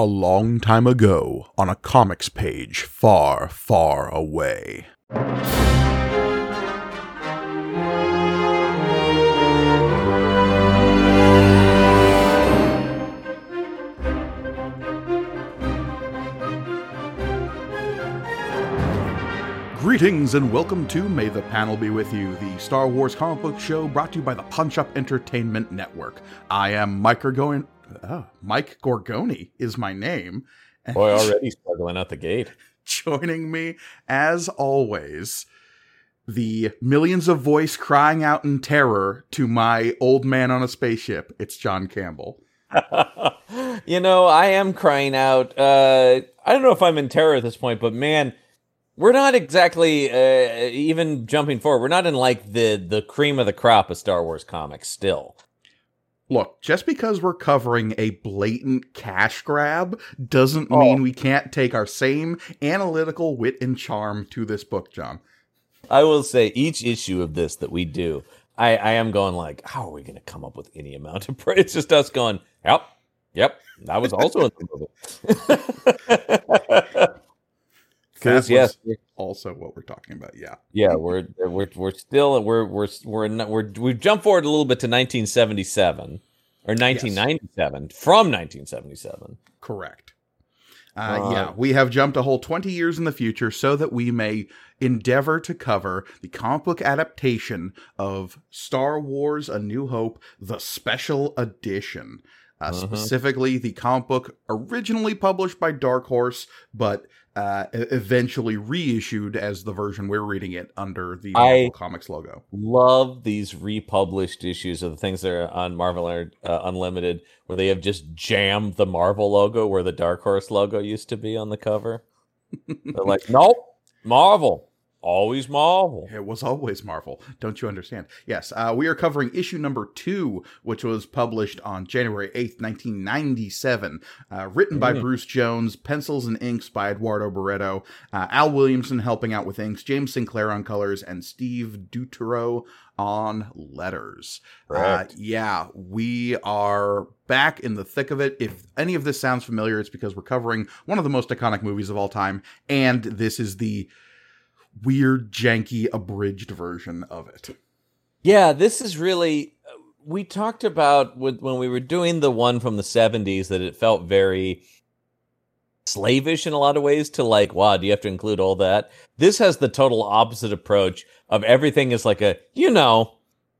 A long time ago, on a comics page far, far away. Greetings and welcome to May the Panel Be With You, the Star Wars comic book show brought to you by the Punch Up Entertainment Network. I am Mike Gorgoni. Uh, Mike Gorgoni is my name. And Boy, already struggling out the gate. joining me, as always, the millions of voice crying out in terror to my old man on a spaceship. It's John Campbell. you know, I am crying out. Uh, I don't know if I'm in terror at this point, but man, we're not exactly uh, even jumping forward. We're not in like the the cream of the crop of Star Wars comics still. Look, just because we're covering a blatant cash grab doesn't Oh. mean we can't take our same analytical wit and charm to this book, John. I will say each issue of this that we do, I, I am going like, how are we going to come up with any amount of praise? It's just us going, yep, yep, that was also in the movie. Because yes, also what we're talking about. Yeah. Yeah, we're we're we're still we're we're we're not, we're we've jumped forward a little bit to 1977 or 1997 from 1977. Correct. Uh, Uh, yeah, we have jumped a whole 20 years in the future so that we may endeavor to cover the comic book adaptation of Star Wars A New Hope, the special edition. Uh, Mhm. Specifically, the comic book originally published by Dark Horse, but uh, eventually reissued as the version we're reading it under the I- Marvel Comics logo. Love these republished issues of the things that are on Marvel uh, Unlimited, where they have just jammed the Marvel logo where the Dark Horse logo used to be on the cover. They're like, nope, Marvel, always Marvel. It was always Marvel. Don't you understand? Yes, uh, we are covering issue number two, which was published on January 8th, 1997. Uh, written by Mm. Bruce Jones, pencils and inks by Eduardo Barreto, uh, Al Williamson helping out with inks, James Sinclair on colors, and Steve Dutro on letters. Uh, yeah, we are back in the thick of it. If any of this sounds familiar, it's because we're covering one of the most iconic movies of all time, and this is the weird, janky, abridged version of it. Yeah, this is really. We talked about with, when we were doing the one from the 70s that it felt very slavish in a lot of ways to like, wow, do you have to include all that? This has the total opposite approach of everything is like a, you know,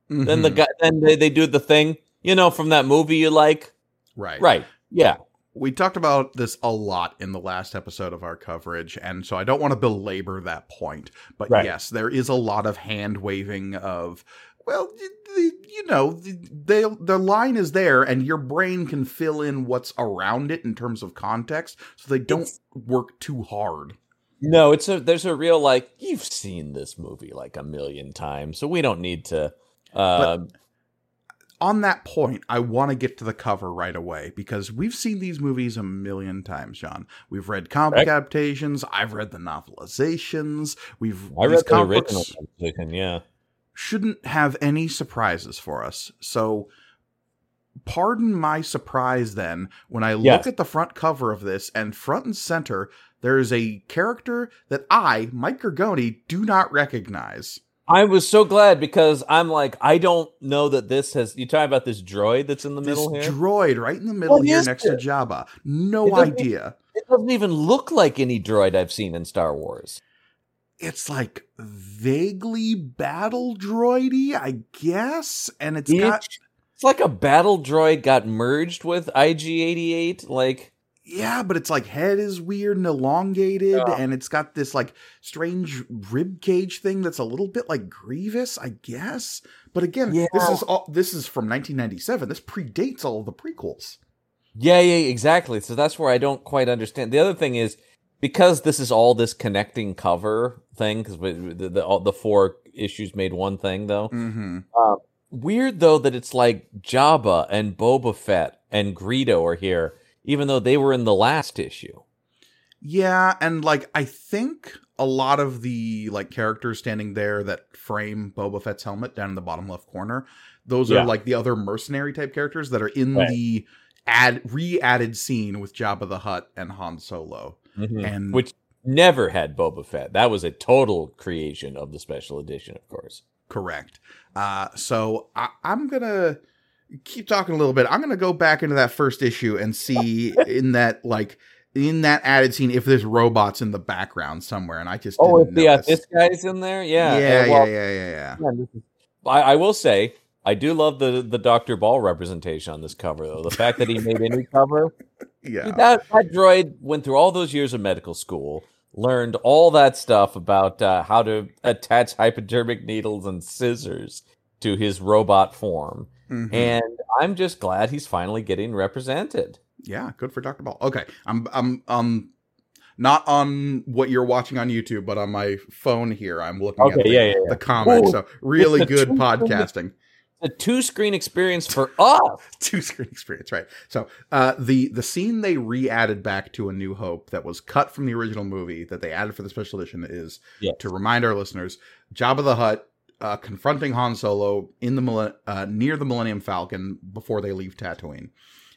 then the Mhm. guy, then they, they do the thing, you know, from that movie you like. right, Right. Yeah. We talked about this a lot in the last episode of our coverage, and so I don't want to belabor that point. But Right. yes, there is a lot of hand waving of, well, you know, the, they, the line is there, and your brain can fill in what's around it in terms of context, so they don't It's- work too hard. No, it's a, there's a real like, you've seen this movie like a million times, so we don't need to, uh, on that point, I want to get to the cover right away because we've seen these movies a million times, John. We've read comic Correct. adaptations. I've read the novelizations. We've I read the original version, yeah. shouldn't have any surprises for us. So, pardon my surprise then when I Yes. look at the front cover of this and front and center there is a character that I, Mike Gergoni, do not recognize. I was so glad because I'm like, I don't know that this has. You talk about this droid that's in the This middle here. droid right in the middle What here next it? to Jabba. No It idea. it doesn't even look like any droid I've seen in Star Wars. it's like vaguely battle droidy, I guess, and it's It's, got it's like a battle droid got merged with IG88. Like, yeah, but it's like head is weird and elongated, Yeah. and it's got this like strange rib cage thing that's a little bit like Grievous, I guess. But again, this is all this is from 1997. This predates all of the prequels. yeah, yeah, exactly. So that's where I don't quite understand. The other thing is because this is all this connecting cover thing, because the the, all, the four issues made one thing though. Mm-hmm. Weird though that it's like Jabba and Boba Fett and Greedo are here, even though they were in the last issue. Yeah, and like I think a lot of the like characters standing there that frame Boba Fett's helmet down in the bottom left corner, those Yeah. are like the other mercenary type characters that are in Right. the add re-added scene with Jabba the Hutt and Han Solo, Mhm. and which never had Boba Fett. That was a total creation of the special edition, of course. correct. Uh, so I, I'm gonna keep talking a little bit. I'm gonna go back into that first issue and see in that like in that added scene if there's robots in the background somewhere, and I just Oh, if yeah, notice. this guy's in there, yeah, yeah, uh, well, yeah, yeah, yeah, yeah. yeah, I, I will say I do love the the Doctor Ball representation on this cover, though. The fact that he made any cover, Yeah. Dude, that that droid went through all those years of medical school, learned all that stuff about uh, how to attach hypodermic needles and scissors to his robot form, Mhm. and I'm just glad he's finally getting represented. Yeah, good for Dr. Ball. Okay, I'm I'm um not on what you're watching on YouTube, but on my phone here. I'm looking at the, yeah, yeah, yeah. the comic. Ooh, so really good two- podcasting. A two screen experience for us. Two screen experience, right? So uh the the scene they re-added back to A New Hope that was cut from the original movie that they added for the special edition is Yes. to remind our listeners, Jabba the Hutt uh, confronting Han Solo in the uh, near the Millennium Falcon before they leave Tatooine.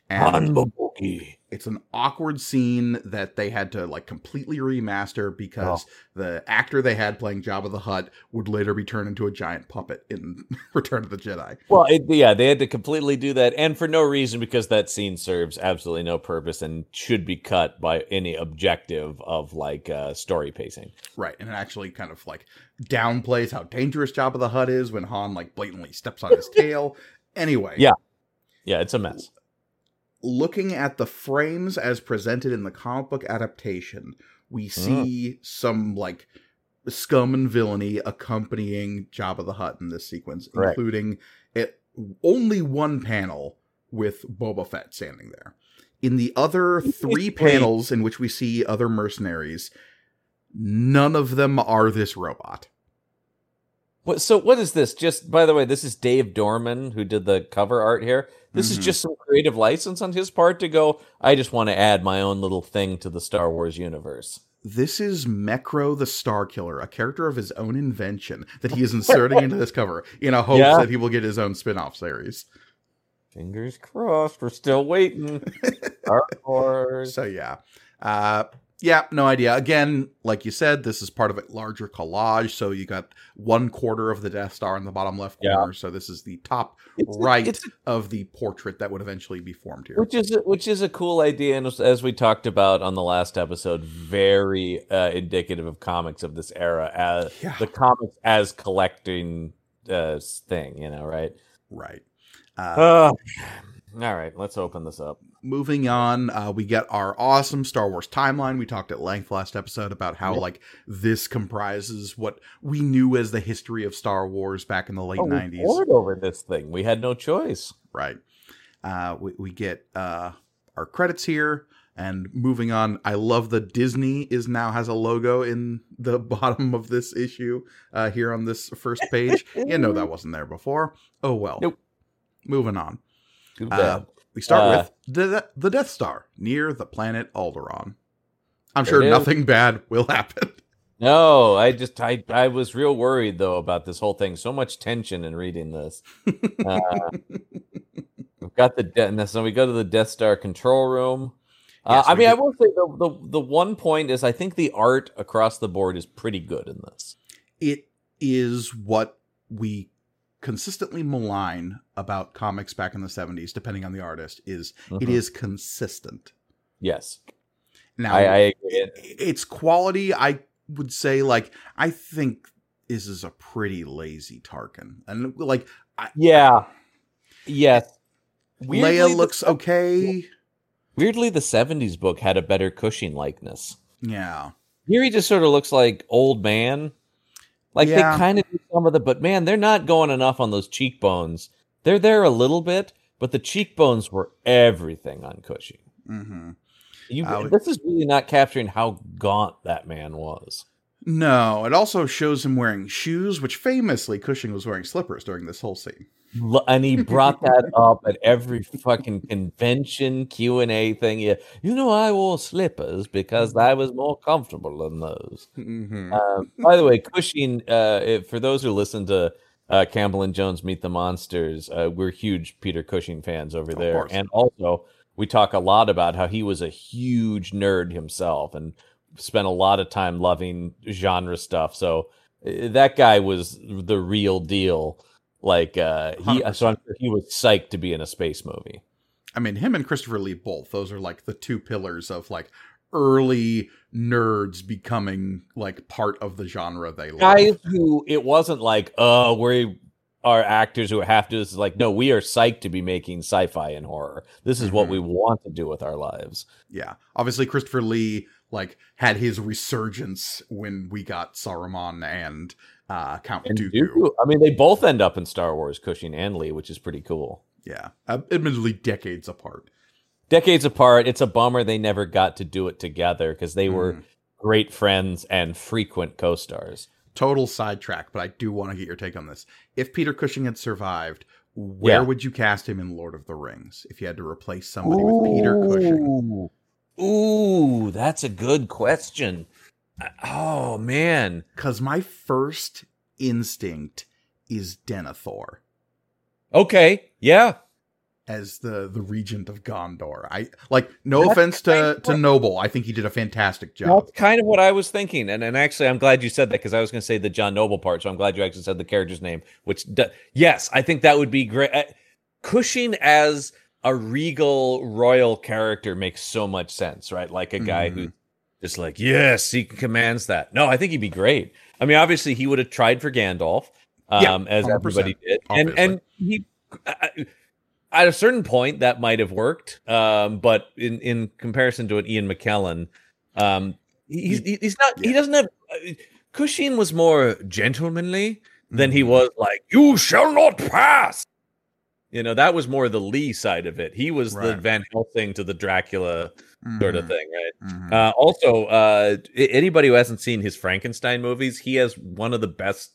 And Unbookie. It's an awkward scene that they had to like completely remaster because the actor they had playing Jabba the Hutt would later be turned into a giant puppet in Return of the Jedi. Well, it, yeah, they had to completely do that, and for no reason because that scene serves absolutely no purpose and should be cut by any objective of like uh, story pacing. Right, and it actually kind of like downplays how dangerous Jabba the Hutt is when Han like blatantly steps on his tail. Anyway, Yeah. Yeah, it's a mess. Looking at the frames as presented in the comic book adaptation, we ah. see some like scum and villainy accompanying Jabba the Hutt in this sequence, Right. including it only one panel with Boba Fett standing there. In the other three panels in which we see other mercenaries, none of them are this robot. What, so what is this? Just by the way, this is Dave Dorman who did the cover art here. This Mhm. is just some creative license on his part to go. I just want to add my own little thing to the Star Wars universe. This is Mecro the Star Killer, a character of his own invention that he is inserting into this cover in a hopes Yeah. that he will get his own spin-off series. Fingers crossed. We're still waiting. Star Wars. So yeah. Uh yeah, no idea. Again, like you said, this is part of a larger collage. So you got one quarter of the Death Star in the bottom left Yeah. corner. So this is the top It's right it's a of the portrait that would eventually be formed here. Which is a, which is a cool idea, and as- as we talked about on the last episode, very uh, indicative of comics of this era, as Yeah. the comics as collecting uh, thing, you know, right? Right. Uh, all right, let's open this up. Moving on, uh, we get our awesome Star Wars timeline. We talked at length last episode about how Yep. like this comprises what we knew as the history of Star Wars back in the late Oh, nineties. poured over this thing. We had no choice. right. Uh, we, we get uh, our credits here. And moving on, I love the Disney is now has a logo in the bottom of this issue uh, here on this first page. you know that wasn't there before. Oh well. Nope. Moving on. Too Uh, bad. We start Uh, with the the Death Star near the planet Alderaan. I'm sure nothing bad will happen. no, I just I I was real worried though about this whole thing. So much tension in reading this. Uh, we've got the de- and so we go to the Death Star control room. Uh, Yes, I mean, I will say the, the the one point is I think the art across the board is pretty good in this. it is what we consistently malign about comics back in the 70s, depending on the artist, is it Mhm. is consistent. yes, Now I, I agree. it- its quality, I would say, like, I think this is a pretty lazy Tarkin. And like I, Yeah, yes. Weirdly, Leia the- looks okay. weirdly the '70s book had a better Cushing likeness. Yeah. Here he just sort of looks like old man. Like Yeah. they kind of do some of the, but man, they're not going enough on those cheekbones. They're there a little bit, but the cheekbones were everything on Cushing. hmm You, Uh, this is really not capturing how gaunt that man was. No, it also shows him wearing shoes, which famously Cushing was wearing slippers during this whole scene. And he brought that up at every fucking convention Q and A thing. Yeah, you know, I wore slippers because I was more comfortable than those. Mm-hmm. Uh, by the way, Cushing, uh, if- for those who listen to uh, Campbell and Jones Meet the Monsters, uh, we're huge Peter Cushing fans over there. And also, we talk a lot about how he was a huge nerd himself and spent a lot of time loving genre stuff. So uh, that guy was the real deal. Like uh, he, 100%. so I'm sure he was psyched to be in a space movie. I mean, him and Christopher Lee both. Those are like the two pillars of like early nerds becoming like part of the genre they love. Guys who it wasn't like, oh, we are actors who have to. This is like, no, we are psyched to be making sci-fi and horror. This is what Mhm. we want to do with our lives. Yeah. Obviously Christopher Lee like had his resurgence when we got Saruman and uh Count And Dooku. Dooku, I mean, they both end up in Star Wars, Cushing and Lee, which is pretty cool. Yeah. Uh, admittedly decades apart. Decades apart, it's a bummer they never got to do it together because they were Mm. great friends and frequent co-stars. Total sidetrack, but I do want to get your take on this. If Peter Cushing had survived, where Yeah. would you cast him in Lord of the Rings if you had to replace somebody with Peter Cushing? Ooh. Ooh, that's a good question. Oh man. Because my first instinct is Denethor Okay. Yeah. as the the regent of Gondor. I like no That's offense to to Noble. I think he did a fantastic job. That's kind of what I was thinking, and and actually, I'm glad you said that because I was going to say the John Noble part. So I'm glad you actually said the character's name. Which, d- yes, I think that would be great. Cushing as a regal royal character makes so much sense, right? Like a guy Mhm. who just like, yes, he commands that. No, I think he'd be great. I mean, obviously, he would have tried for Gandalf, Yeah, um, as everybody did, and obviously. and he. I- at a certain point, that might have worked, um, but in, in comparison to an Ian McKellen, um, he's he- he's not. He doesn't have. Uh, Cushing was more gentlemanly than he Mhm. was like, "You shall not pass." You know, that was more the Lee side of it. He was the Van Helsing to the Dracula sort of thing, right? mhm. Uh, also, uh, anybody who hasn't seen his Frankenstein movies, he has one of the best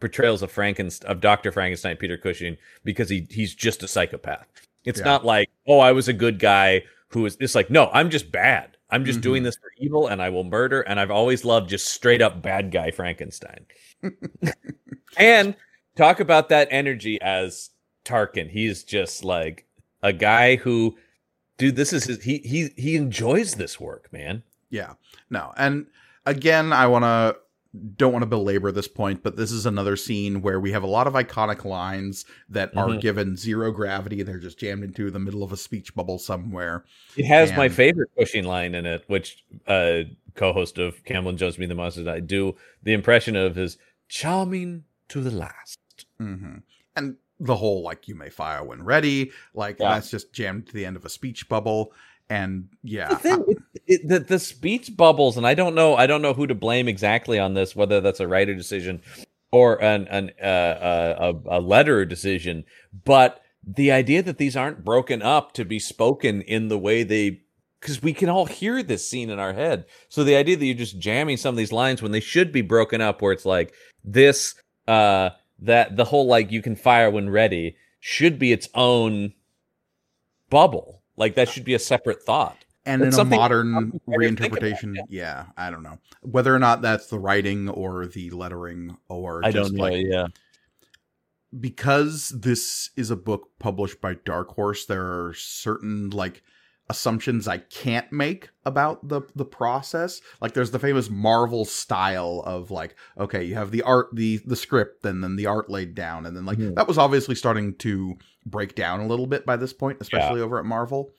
portrayals of Frankenstein of Doctor Frankenstein, Peter Cushing, because he he's just a psychopath. It's Yeah. not like, oh, I was a good guy who is. It's like, no, I'm just bad. I'm just Mhm. doing this for evil, and I will murder. And I've always loved just straight up bad guy Frankenstein. and talk about that energy as Tarkin. He's just like a guy who, dude, this is his, he he he enjoys this work, man. Yeah. No. And again, I want to don't want to belabor this point, but this is another scene where we have a lot of iconic lines that are Mhm. given zero gravity. They're just jammed into the middle of a speech bubble somewhere. It has my favorite Cushing line in it, which uh co-host of and Jones Meet the Monsters I do the impression of is charming to the last. hmm And the whole like you may fire when ready, like Yeah. that's just jammed to the end of a speech bubble. And yeah, the thing it, it, the, the speech bubbles and i don't know i don't know who to blame exactly on this whether that's a writer decision or an, an uh, uh, a, a letter decision but the idea that these aren't broken up to be spoken in the way they because we can all hear this scene in our head so the idea that you're just jamming some of these lines when they should be broken up where it's like this uh that the whole like you can fire when ready should be its own bubble like that should be a separate thought and It's in a modern I about, reinterpretation, yeah. I don't know whether or not that's the writing or the lettering or I just don't know. like yeah, because this is a book published by Dark Horse, there are certain like assumptions I can't make about the the process. Like there's the famous Marvel style of like, okay, you have the art, the the script, and then the art laid down, and then like Mhm. that was obviously starting to break down a little bit by this point, especially over at Marvel.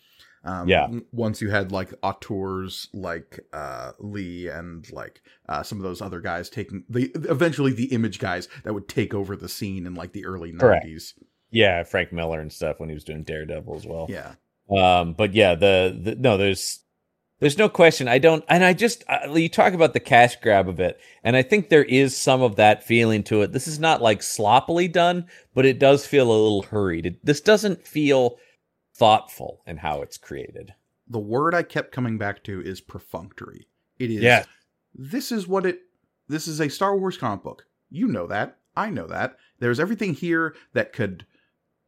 Um, Yeah. Once you had like auteurs like uh, Lee and like uh, some of those other guys taking the eventually the image guys that would take over the scene in like the early nineties. yeah, Frank Miller and stuff when he was doing Daredevil as well. Yeah. Um, but yeah, the, the no, there's there's no question. I don't, and I just uh, you talk about the cash grab of it, and I think there is some of that feeling to it. This is not like sloppily done, but it does feel a little hurried. It, this doesn't feel thoughtful in how it's created. The word I kept coming back to is perfunctory. It is Yeah. this is what it this is a Star Wars comic book. You know that. I know that. There's everything here that could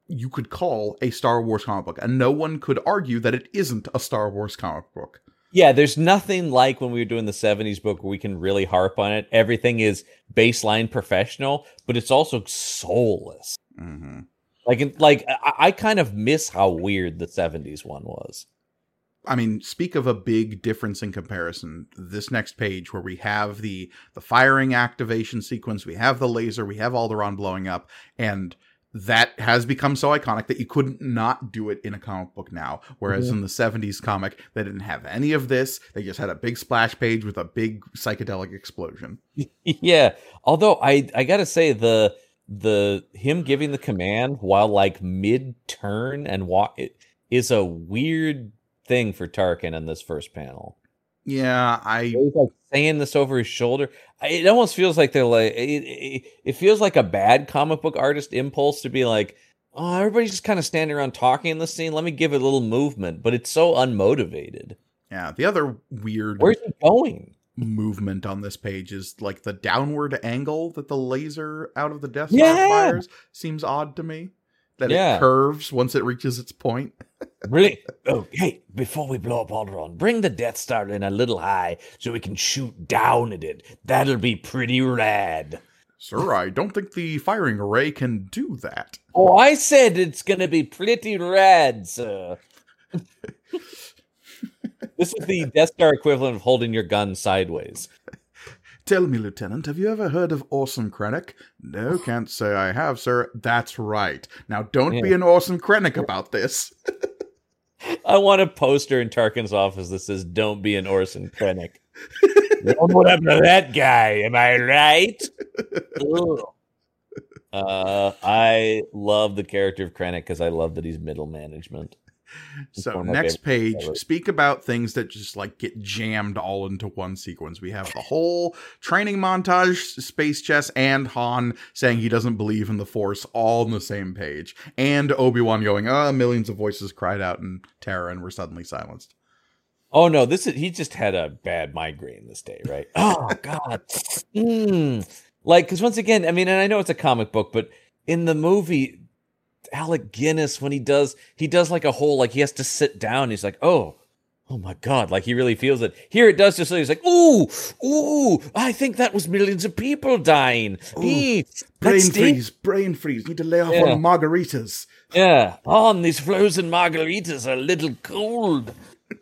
you could call a Star Wars comic book, and no one could argue that it isn't a Star Wars comic book. Yeah, there's nothing like when we were doing the 70s book where we can really harp on it. Everything is baseline professional, but it's also soulless. Mm-hmm. Like, like I, I kind of miss how weird the '70s one was. I mean, speak of a big difference in comparison. This next page, where we have the the firing activation sequence, we have the laser, we have Alderaan blowing up, and that has become so iconic that you couldn't not do it in a comic book now. Whereas Mhm. in the 70s comic, they didn't have any of this. They just had a big splash page with a big psychedelic explosion. yeah. Although I I gotta say the the him giving the command while like mid turn and walk it is a weird thing for Tarkin in this first panel. Yeah, I He's like saying this over his shoulder. It almost feels like they're like it, it, it feels like a bad comic book artist impulse to be like, oh, everybody's just kind of standing around talking in the scene. Let me give it a little movement, but it's so unmotivated. yeah, the other weird Where's he going? movement on this page is like the downward angle that the laser out of the Death Yeah. Star fires seems odd to me. That Yeah. it curves once it reaches its point. Really? Oh, hey, before we blow up Alderaan, bring the Death Star in a little high so we can shoot down at it. That'll be pretty rad. Sir, I don't think the firing array can do that. Oh, I said it's gonna be pretty rad, sir. this is the Death Star equivalent of holding your gun sideways. Tell me, Lieutenant, have you ever heard of Orson Krennic? No, can't say I have, sir. That's right. Now, don't be an Orson Krennic about this. I want a poster in Tarkin's office that says "Don't be an Orson Krennic." what happened to that guy? Am I right? Uh, I love the character of Krennic because I love that he's middle management. So, one of my next page, speak about things that just like get jammed all into one sequence. We have the whole training montage, Space Chess, and Han saying he doesn't believe in the Force all on the same page. And Obi Wan going, ah, millions of voices cried out in terror and were suddenly silenced. Oh no, this is he just had a bad migraine this day, right? Oh god. Mm. Like cuz once again, I mean, and I know it's a comic book, but in the movie Alec Guinness when he does he does like a whole like he has to sit down, he's like, "Oh, oh my god, like he really feels it." Here it does just so he's like, "Ooh, ooh, I think that was millions of people dying." Ooh, Brain that's deep. freeze, brain freeze. Need to lay off Yeah. on margaritas. Yeah, on these frozen margaritas are a little cold.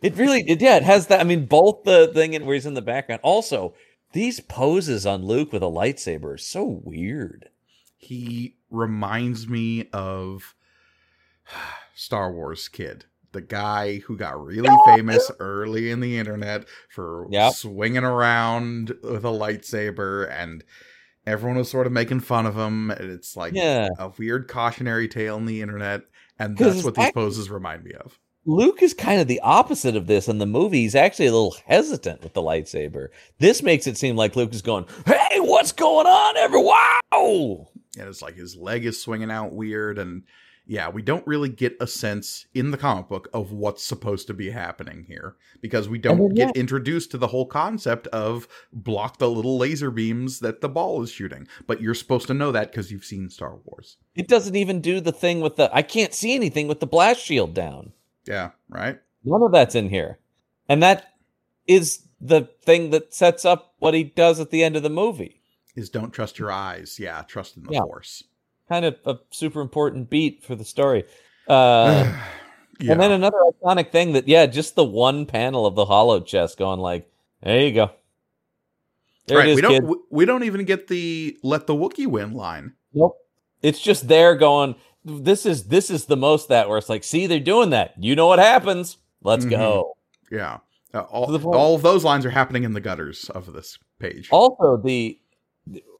It really, it, yeah, it has that. I mean, both the thing and where he's in the background. Also, these poses on Luke with a lightsaber are so weird. He reminds me of Star Wars Kid, the guy who got really famous early in the internet for Yep. swinging around with a lightsaber, and everyone was sort of making fun of him. And it's like Yeah, a weird cautionary tale on the internet, and that's what these poses remind me of. Luke is kind of the opposite of this in the movie. He's actually a little hesitant with the lightsaber. This makes it seem like Luke is going, "Hey, what's going on, everyone?" Wow! And it's like his leg is swinging out weird and yeah we don't really get a sense in the comic book of what's supposed to be happening here because we don't then, get introduced to the whole concept of block the little laser beams that the ball is shooting but you're supposed to know that because you've seen star wars It doesn't even do the thing with the. I can't see anything with the blast shield down. yeah right None of that's in here. And that is the thing that sets up what he does at the end of the movie. Is don't trust your eyes yeah trust in the Yeah. force Kind of a super important beat for the story. Uh, yeah And then another iconic thing that, yeah, just the one panel of the holo chess going like, there you go. There right it is, we don't kid. we- don't even get the let the wookie win line Nope. It's just there going, this is this is the most that where it's like, see, they're doing that. You know what happens. Let's Mhm. go. yeah uh, all, To the point- all of those lines are happening in the gutters of this page Also, the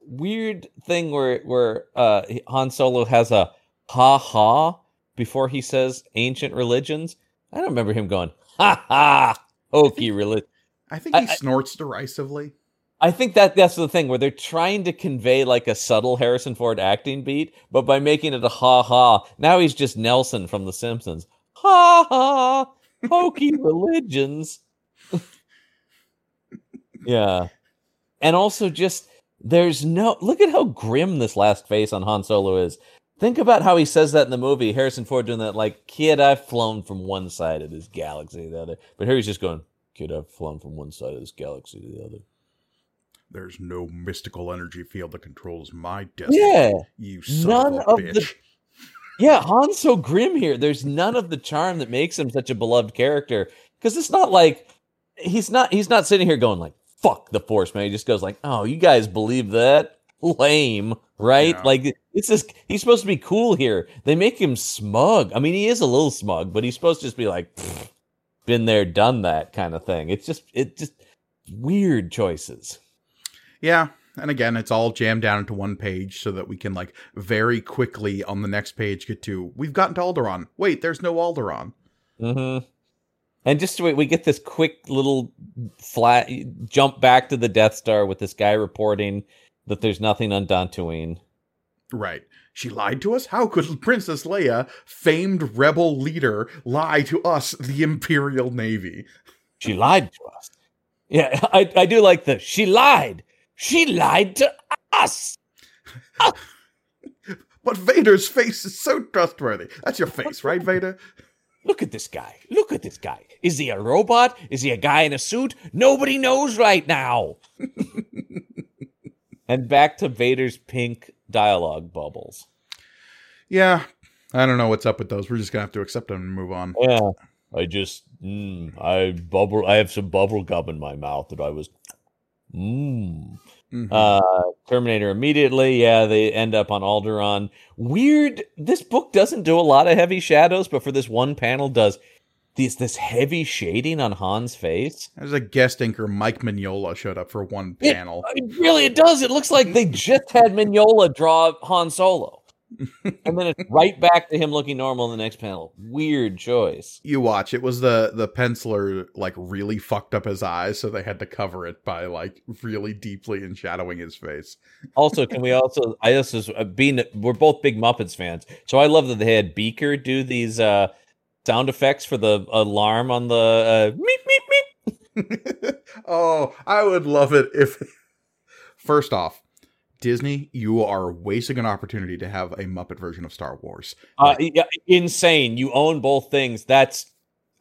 weird thing where where uh, Han Solo has a ha ha before he says ancient religions. I don't remember him going ha ha hokey religion. I think he I- snorts derisively. I think that that's the thing where they're trying to convey like a subtle Harrison Ford acting beat, but by making it a ha ha, now he's just Nelson from The Simpsons. Ha ha, hokey religions. yeah, and also just there's no look at how grim this last face on Han Solo is. Think about how he says that in the movie. Harrison Ford doing that, like, kid, I've flown from one side of this galaxy to the other. But here he's just going, kid, I've flown from one side of this galaxy to the other. There's no mystical energy field that controls my destiny. Yeah. You son None of a of bitch. the- Yeah, Han's so grim here. There's none of the charm that makes him such a beloved character. Because it's not like he's not he's not sitting here going like fuck the force man. He just goes like, oh, you guys believe that? Lame, right? Yeah. Like it's just he's supposed to be cool here. They make him smug. I mean, he is a little smug, but he's supposed to just be like, been there, done that kind of thing. It's just it just weird choices. Yeah. And again, it's all jammed down into one page so that we can like very quickly on the next page get to we've gotten to Alderaan. Wait, there's no Alderaan. Mm-hmm. And just we, we get this quick little flat jump back to the Death Star with this guy reporting that there's nothing on Dantooine. Right. She lied to us? How could Princess Leia, famed rebel leader, lie to us, the Imperial Navy? She lied to us. Yeah, I, I do like the she lied. She lied to us. Ah! But Vader's face is so trustworthy. That's your face, right, Vader? Look at this guy. Look at this guy. Is he a robot? Is he a guy in a suit? Nobody knows right now. and back to Vader's pink dialogue bubbles. Yeah. I don't know what's up with those. We're just gonna have to accept them and move on. Yeah. I just mm, I bubble I have some bubble gum in my mouth that I was mm. Mhm. Uh Terminator immediately, yeah, they end up on Alderaan. Weird this book doesn't do a lot of heavy shadows, but for this one panel does this this heavy shading on Han's face. There's a guest anchor, Mike Mignola, showed up for one panel. It really it does. It looks like they just had Mignola draw Han Solo. and then it's right back to him looking normal in the next panel. Weird choice. you watch it was the the penciler like really fucked up his eyes so they had to cover it by like really deeply and shadowing his face Also, can we also? I also uh, being we're both big Muppets fans, so I love that they had Beaker do these uh sound effects for the alarm on the uh, meep meep meep. oh i would love it if first off disney you are wasting an opportunity to have a muppet version of star wars Uh, yeah, insane! You own both things. That's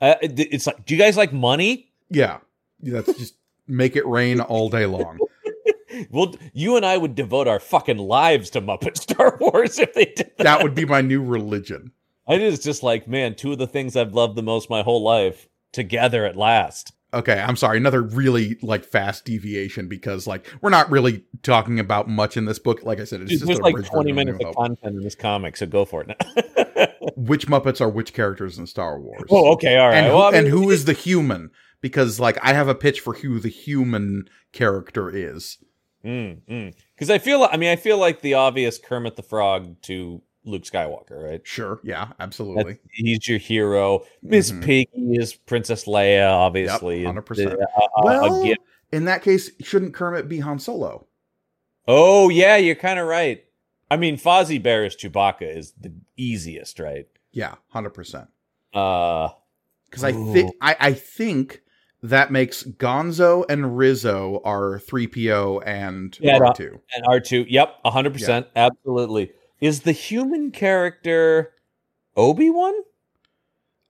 uh, it's like. Do you guys like money? yeah that's just make it rain all day long Well, you and I would devote our fucking lives to Muppet Star Wars if they did that. that would be my new religion It is just like, man, two of the things I've loved the most my whole life together at last. okay i'm sorry another really like fast deviation because like we're not really talking about much in this book like i said it's Dude, just like 20 minutes of content in this comic, so go for it now. which Muppets are which characters in Star Wars. oh, okay, all right. and, who, well, I mean, and who is the human? Because like I have a pitch for who the human character is. Mm, mm. Because I feel, I mean, I feel like the obvious Kermit the Frog to Luke Skywalker, right? Sure, yeah, absolutely. That's, he's your hero. Miss Mhm. Piggy is Princess Leia, obviously. Yep, 100%. Uh, uh, well, gift. in that case, shouldn't Kermit be Han Solo? Oh yeah, you're kind of right. I mean, Fozzie Bear as Chewbacca is the easiest, right? Yeah, hundred percent. Uh, Because I think I, I think that makes Gonzo and Rizzo are three PO and Yeah, R two. and R two. Yep, hundred percent, absolutely. Is the human character Obi Wan?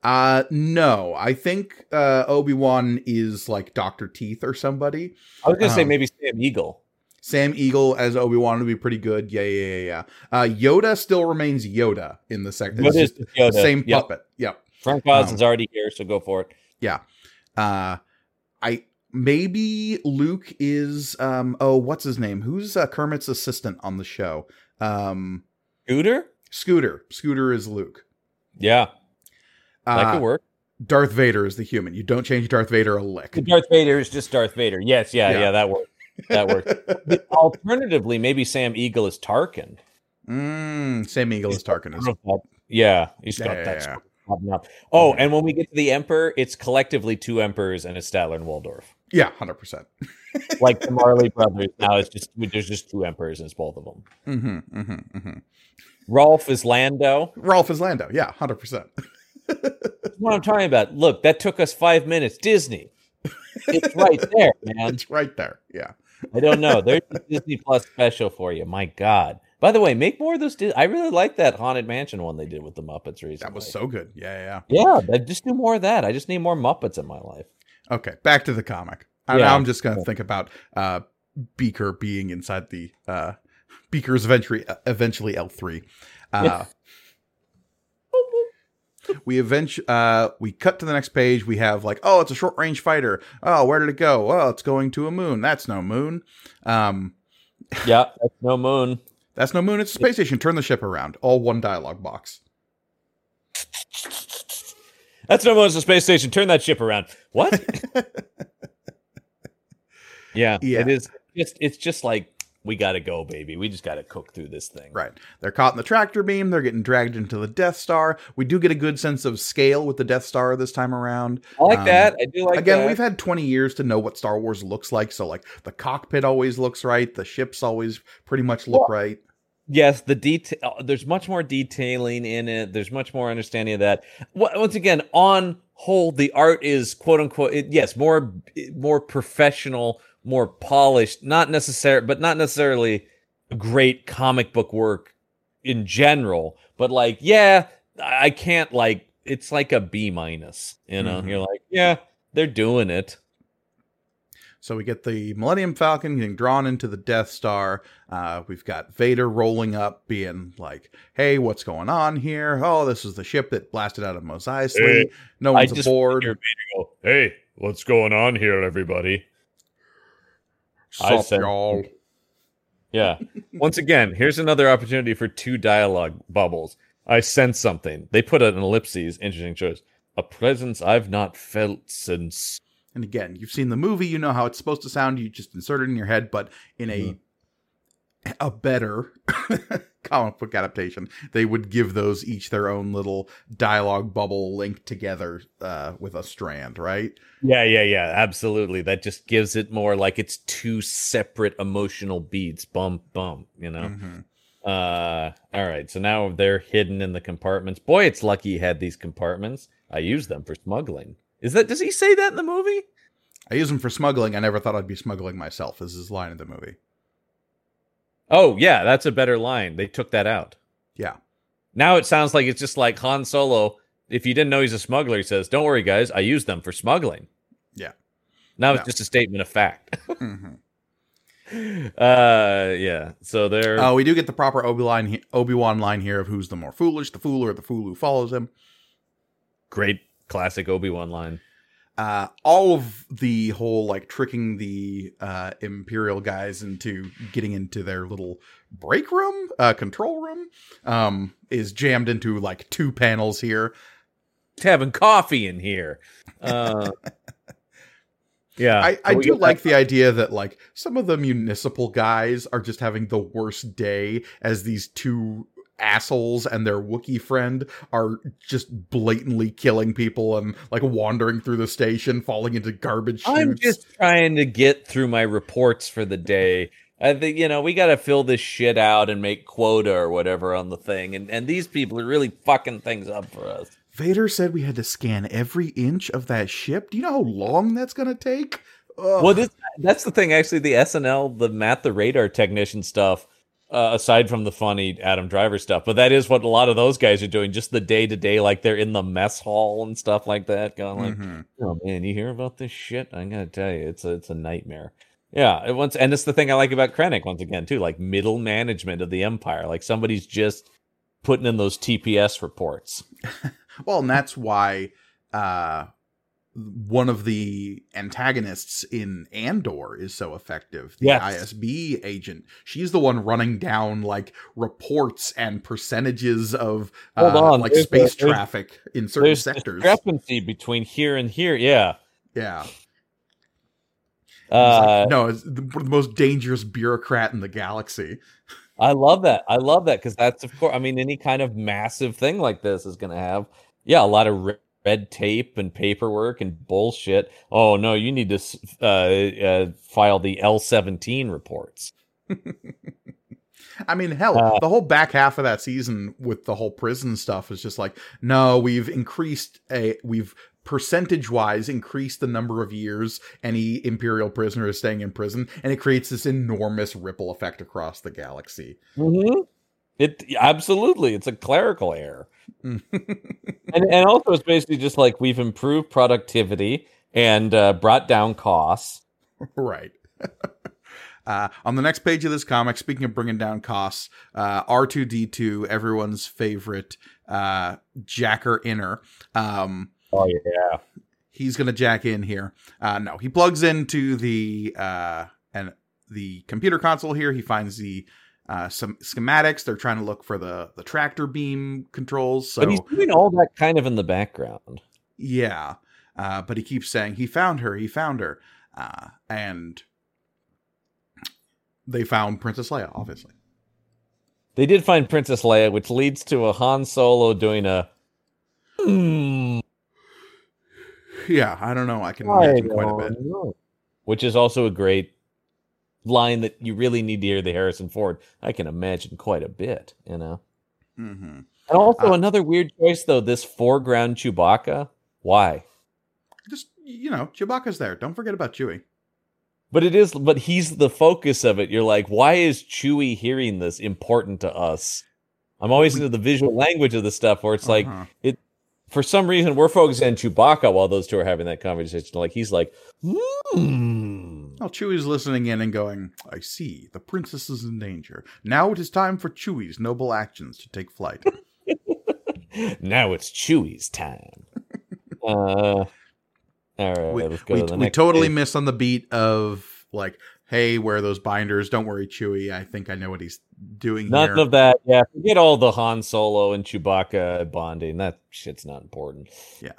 Uh no, I think uh Obi Wan is like Doctor Teeth or somebody. I was gonna say Um, maybe Sam Eagle. Sam Eagle as Obi Wan would be pretty good. Yeah, yeah, yeah, yeah. Uh, Yoda still remains Yoda in the second. What is Yoda? same Yep. puppet. Yep. Frank Oz um, is already here, so go for it. Yeah. Uh, I maybe Luke is um. Oh, what's his name? Who's uh, Kermit's assistant on the show? Um, Scooter? Scooter. Scooter is Luke. Yeah, that Uh, could work. Darth Vader is the human. You don't change Darth Vader a lick. Darth Vader is just Darth Vader. Yes, yeah, Yeah. yeah, that works. That works. Alternatively, maybe Sam Eagle is Tarkin. mm, Sam Eagle is Tarkin. Is, Yeah, he's got Yeah, that. yeah, popping up. Oh, and when we get to the Emperor, it's collectively two Emperors and it's Statler and Waldorf. Yeah, hundred percent. Like the Marley brothers. Now it's just there's just two Emperors and it's both of them. Mm-hmm, mm-hmm, mm-hmm. Rowlf is Lando. Rowlf is Lando. Yeah, hundred percent. What I'm talking about. Look, that took us five minutes. Disney. It's right there, man. It's right there. Yeah. I don't know. There's a Disney Plus special for you. My God. By the way, make more of those. I really like that Haunted Mansion one they did with the Muppets recently. That was so good. Yeah, yeah. Yeah, just do more of that. I just need more Muppets in my life. Okay, back to the comic. And Yeah. now I'm just gonna think about uh, Beaker being inside the uh, Beaker's eventually eventually L three. Uh, we eventually uh we cut to the next page. We have like oh it's a short range fighter. Oh where did it go? Oh it's going to a moon. That's no moon. Um yeah, that's no moon. that's no moon. It's a space station. Turn the ship around. All one dialogue box That's no moon. It's a space station. Turn that ship around. What? yeah, Yeah. it is. It's it's just like we gotta go, baby. We just gotta cook through this thing. right they're caught in the tractor beam they're getting dragged into the death star we do get a good sense of scale with the death star this time around I like Um, that. I do like again that. we've had 20 years to know what star wars looks like so like the cockpit always looks right the ships always pretty much look right yes the detail there's much more detailing in it. There's much more understanding of that. Once again on whole the art is quote unquote it, yes more more professional more polished not necessary but not necessarily great comic book work in general. But like yeah i can't like it's like a b minus you know? Mhm. you're like yeah they're doing it So we get the Millennium Falcon getting drawn into the Death Star. Uh, we've got Vader rolling up, being like, "Hey, what's going on here? Oh, this is the ship that blasted out of Mos Eisley. Hey, no I one's just aboard." figured go, hey what's going on here everybody I Sup, said- y'all? Yeah. Once again, here's another opportunity for two dialogue bubbles. I sense something. They put an ellipses. Interesting choice. A presence I've not felt since. And again, you've seen the movie, you know how it's supposed to sound. You just insert it in your head, but in a Mhm. a better comic book adaptation, they would give those each their own little dialogue bubble linked together uh, with a strand, right? Yeah, yeah, yeah. Absolutely. That just gives it more like it's two separate emotional beats. Bump, bump. You know. Mhm. Uh. All right. So now they're hidden in the compartments. Boy, it's lucky he had these compartments. I use them for smuggling. Is that? Does he say that in the movie? I use them for smuggling. I never thought I'd be smuggling myself. Is his line in the movie? Oh, yeah. That's a better line. They took that out. Yeah. Now it sounds like it's just like Han Solo. If you didn't know he's a smuggler, he says, "Don't worry, guys, I use them for smuggling." Yeah. Now No. it's just a statement of fact. Mhm. uh, yeah. So they're Oh, we do get the proper Obi line, Obi Wan line here of who's the more foolish, the fool or the fool who follows him. great classic Obi Wan line. uh, all of the whole like tricking the uh, imperial guys into getting into their little break room, uh, control room, um, is jammed into like two panels here. Having coffee in here. Uh, yeah, I, I do like the idea that like some of the municipal guys are just having the worst day as these two assholes and their Wookiee friend are just blatantly killing people and like wandering through the station, falling into garbage chutes. I'm just trying to get through my reports for the day. I think you know we got to fill this shit out and make quota or whatever on the thing, and and these people are really fucking things up for us. Vader said we had to scan every inch of that ship. Do you know how long that's going to take? Ugh. Well, this, that's the thing. Actually, the SNL, the Matt the radar technician stuff, uh, aside from the funny Adam Driver stuff, but that is what a lot of those guys are doing. Just the day to day, like they're in the mess hall and stuff like that. Going like, Mhm. oh man, you hear about this shit? I'm gonna tell you, it's a it's a nightmare. Yeah, it once, and it's the thing I like about Krennic once again too, like middle management of the Empire. Like somebody's just putting in those TPS reports. Well, and that's why uh, one of the antagonists in Andor is so effective. The Yes. ISB agent. She's the one running down like reports and percentages of uh, on, like a- space there's- traffic in certain There's sectors. discrepancy between here and here. Yeah. Yeah. Uh, like, no, it's the, the most dangerous bureaucrat in the galaxy. I love that. I love that because that's of course. I mean, any kind of massive thing like this is going to have, yeah, a lot of red tape and paperwork and bullshit. Oh no, you need to uh, uh, file the L seventeen reports. I mean, hell, Uh, the whole back half of that season with the whole prison stuff is just like, no, we've increased a, we've percentage wise increased the number of years any imperial prisoner is staying in prison, and it creates this enormous ripple effect across the galaxy. Mm-hmm. It absolutely, it's a clerical error, and and also it's basically just like we've improved productivity and uh, brought down costs. right. Uh, on the next page of this comic, speaking of bringing down costs, uh, R2D2, everyone's favorite uh, jacker inner. Um, Oh yeah. he's gonna jack in here. Uh, no, he plugs into the uh, and the computer console here. He finds the uh, some schematics. They're trying to look for the the tractor beam controls. So But he's doing all that kind of in the background. yeah, uh, but he keeps saying he found her. He found her, uh, and they found Princess Leia. Obviously, They did find Princess Leia, which leads to a Han Solo doing a. Hmm, yeah. I don't know. I can I imagine quite a bit. know. Which is also a great line that you really need to hear the Harrison Ford. I can imagine quite a bit, you know. hmm And also Uh, another weird choice though, this foreground Chewbacca. Why? Just you know, Chewbacca's there. Don't forget about Chewie. But it is but he's the focus of it. You're like, why is Chewie hearing this important to us? I'm always into the visual language of the stuff where it's like Uh-huh. it for some reason we're focusing on Chewbacca while those two are having that conversation. Like he's like, hmm. Well, Chewie's listening in and going, I see, the princess is in danger. Now it is time for Chewie's noble actions to take flight. now it's Chewie's time. uh, all right, we we, we totally page. miss on the beat of, like, hey, where are those binders? Don't worry, Chewie. I think I know what he's doing None here. of that. Yeah, forget all the Han Solo and Chewbacca bonding. That shit's not important. Yeah.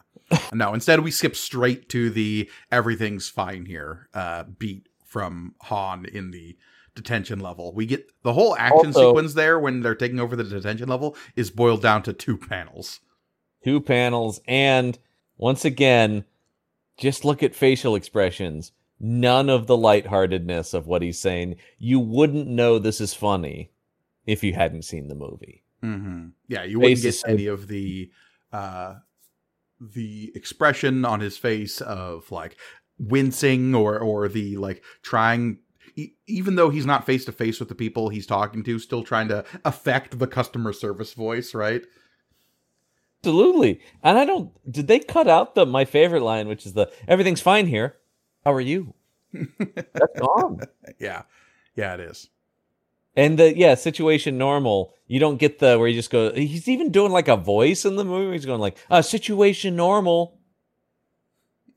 no, instead we skip straight to the everything's fine here uh, beat from Han in the detention level. We get the whole action Also- sequence there when they're taking over the detention level is boiled down to two panels. Two panels, and once again, just look at facial expressions. None of the lightheartedness of what he's saying. You wouldn't know this is funny if you hadn't seen the movie. hmm Yeah, you wouldn't get any of the uh the expression on his face of like wincing or or the like trying even though he's not face to face with the people he's talking to still trying to affect the customer service voice, right? Absolutely. And I don't. Did they cut out the my favorite line, which is the "Everything's fine here. How are you?" That's gone. Yeah. Yeah, it is. And the yeah, situation normal. You don't get the where you just go. He's even doing like a voice in the movie. He's going like, uh, situation normal.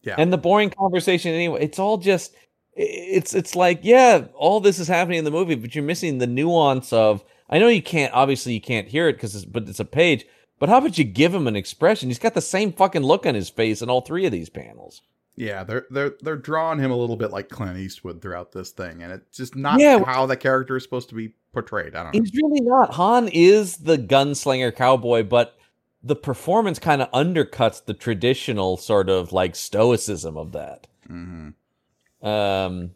Yeah. And the boring conversation anyway. It's all just. It's it's like yeah, all this is happening in the movie, but you're missing the nuance of. I know you can't. Obviously, you can't hear it because it's but it's a page. But how about you give him an expression? He's got the same fucking look on his face in all three of these panels. Yeah, they're they're they're drawing him a little bit like Clint Eastwood throughout this thing, and it's just not Yeah. how the character is supposed to be portrayed. I don't know. He's really not. Han is the gunslinger cowboy, but the performance kind of undercuts the traditional sort of like stoicism of that. hmm Um,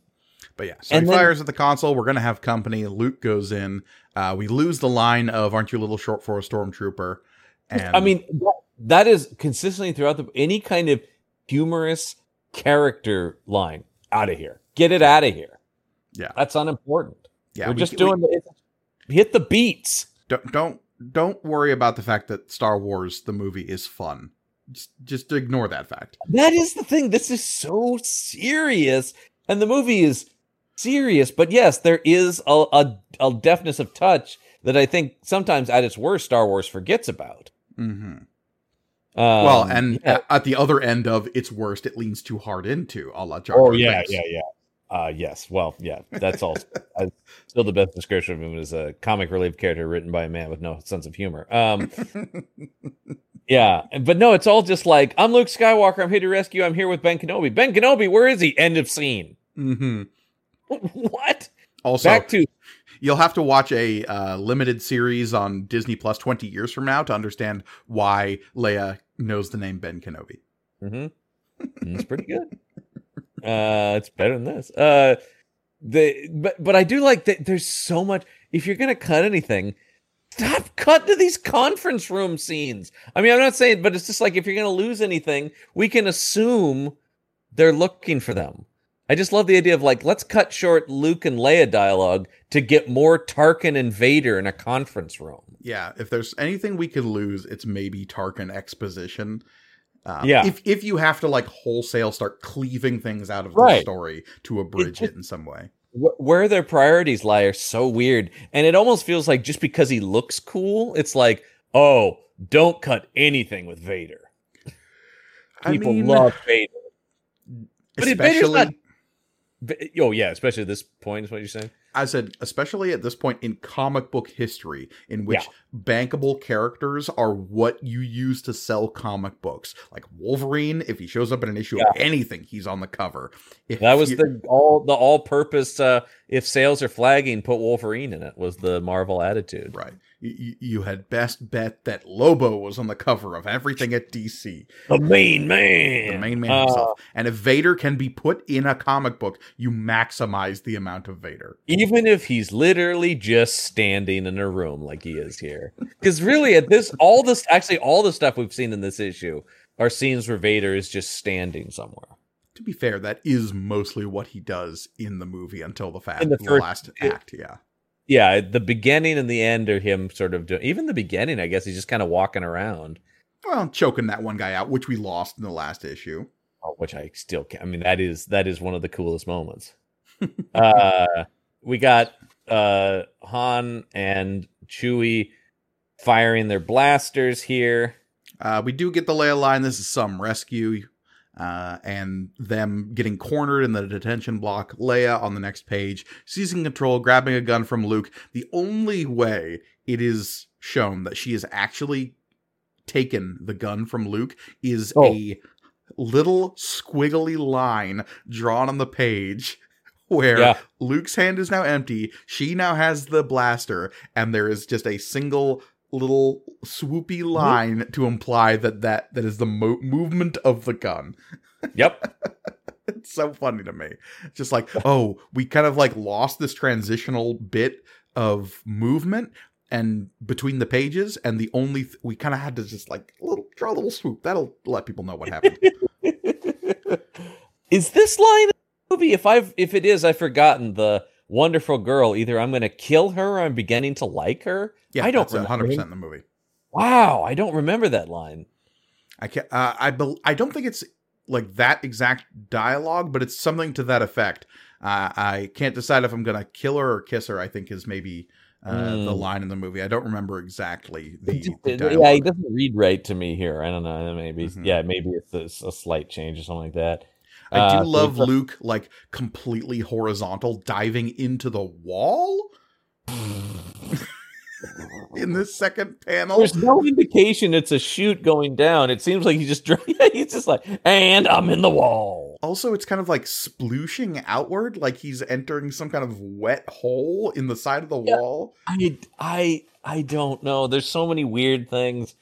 But yeah, so And he then- fires at the console. We're gonna have company. Luke goes in. Uh, we lose the line of "Aren't you a little short for a stormtrooper?" And I mean, that, that is consistently throughout the any kind of humorous character line. Out of here, get it out of here. yeah, That's unimportant. yeah. We're we- just we- doing the, hit the beats. don't don't don't worry about the fact that Star Wars the movie is fun. Just just ignore that fact. That is the thing. This is so serious, and the movie is serious. But yes, there is a, a, a deftness of touch that I think sometimes at its worst, Star Wars forgets about. hmm Um, well, and yeah. at, the other end of its worst, it leans too hard into a la Jar oh yeah, Binks. yeah, yeah. Uh, yes. Well, yeah. That's all. uh, still the best description of him is a comic relief character written by a man with no sense of humor. Um, yeah, but no, it's all just like I'm Luke Skywalker. I'm here to rescue. I'm here with Ben Kenobi. Ben Kenobi, where is he? End of scene. hmm what? Also, Back to You'll have to watch a uh, limited series on Disney Plus 20 years from now to understand why Leia knows the name Ben Kenobi. Mm-hmm. It's pretty good. Uh, it's better than this. Uh, the but but I do like that. There's so much. If you're gonna cut anything, stop cutting to these conference room scenes. I mean, I'm not saying, but it's just like if you're gonna lose anything, we can assume they're looking for them. I just love the idea of like let's cut short Luke and Leia dialogue to get more Tarkin and Vader in a conference room. Yeah, if there's anything we could lose, it's maybe Tarkin exposition. Um, Yeah. If if you have to like wholesale start cleaving things out of the story to abridge just- it in some way. where their priorities lie are so weird, and it almost feels like just because he looks cool, it's like, oh, don't cut anything with Vader. I People mean, love Vader. But Vader's especially not- Oh yeah, especially at this point is what you're saying. I said, especially at this point in comic book history, in which bankable characters are what you use to sell comic books. Like Wolverine, if he shows up in an issue of anything, he's on the cover. If That was you- the all the all purpose. Uh, if sales are flagging, put Wolverine in it. Was the Marvel attitude? right. You, you had best bet that Lobo was on the cover of everything at DC, The main man. the main man Uh, himself. And if Vader can be put in a comic book, you maximize the amount of Vader. Even if he's literally just standing in a room like he is here, because really at this, all this actually all the stuff we've seen in this issue are scenes where Vader is just standing somewhere. To be fair, that is mostly what he does in the movie until the fact In the the, first- last act. Yeah. Yeah, the beginning and the end are him sort of doing. Even the beginning, I guess he's just kind of walking around. Well, choking that one guy out, which we lost in the last issue. Oh, which I still can't. I mean, that is that is one of the coolest moments. uh, we got uh, Han and Chewie firing their blasters here. Uh, we do get the Leia line. This is some rescue, uh, and them getting cornered in the detention block. Leia on the next page, seizing control, grabbing a gun from Luke. The only way it is shown that she has actually taken the gun from Luke is Oh. a little squiggly line drawn on the page. Where Yeah. Luke's hand is now empty, she now has the blaster, and there is just a single little swoopy line to imply that that, that is the mo- movement of the gun. Yep. It's so funny to me. It's just like, oh, we kind of like lost this transitional bit of movement and between the pages, and the only th- we kind of had to just like little draw a little swoop. That'll let people know what happened. is this line movie? If I've if it is, I've forgotten the wonderful girl. Either I'm going to kill her, or I'm beginning to like her. Yeah, I don't remember. hundred percent in the movie. Wow, I don't remember that line. I can't. Uh, I bel I don't think it's like that exact dialogue, but it's something to that effect. Uh, I can't decide if I'm gonna kill her or kiss her. I think is maybe uh, the Mm. line in the movie. I don't remember exactly the, the dialogue. yeah, he doesn't read right to me here. I don't know. Maybe Mhm. yeah, maybe it's a, it's a slight change or something like that. I Uh, do so love Luke like completely horizontal diving into the wall in this second panel. There's no indication it's a shoot going down. It seems like he just he's just like, and I'm in the wall. Also, it's kind of like splooshing outward, like he's entering some kind of wet hole in the side of the Yeah. wall. I I I don't know. There's so many weird things.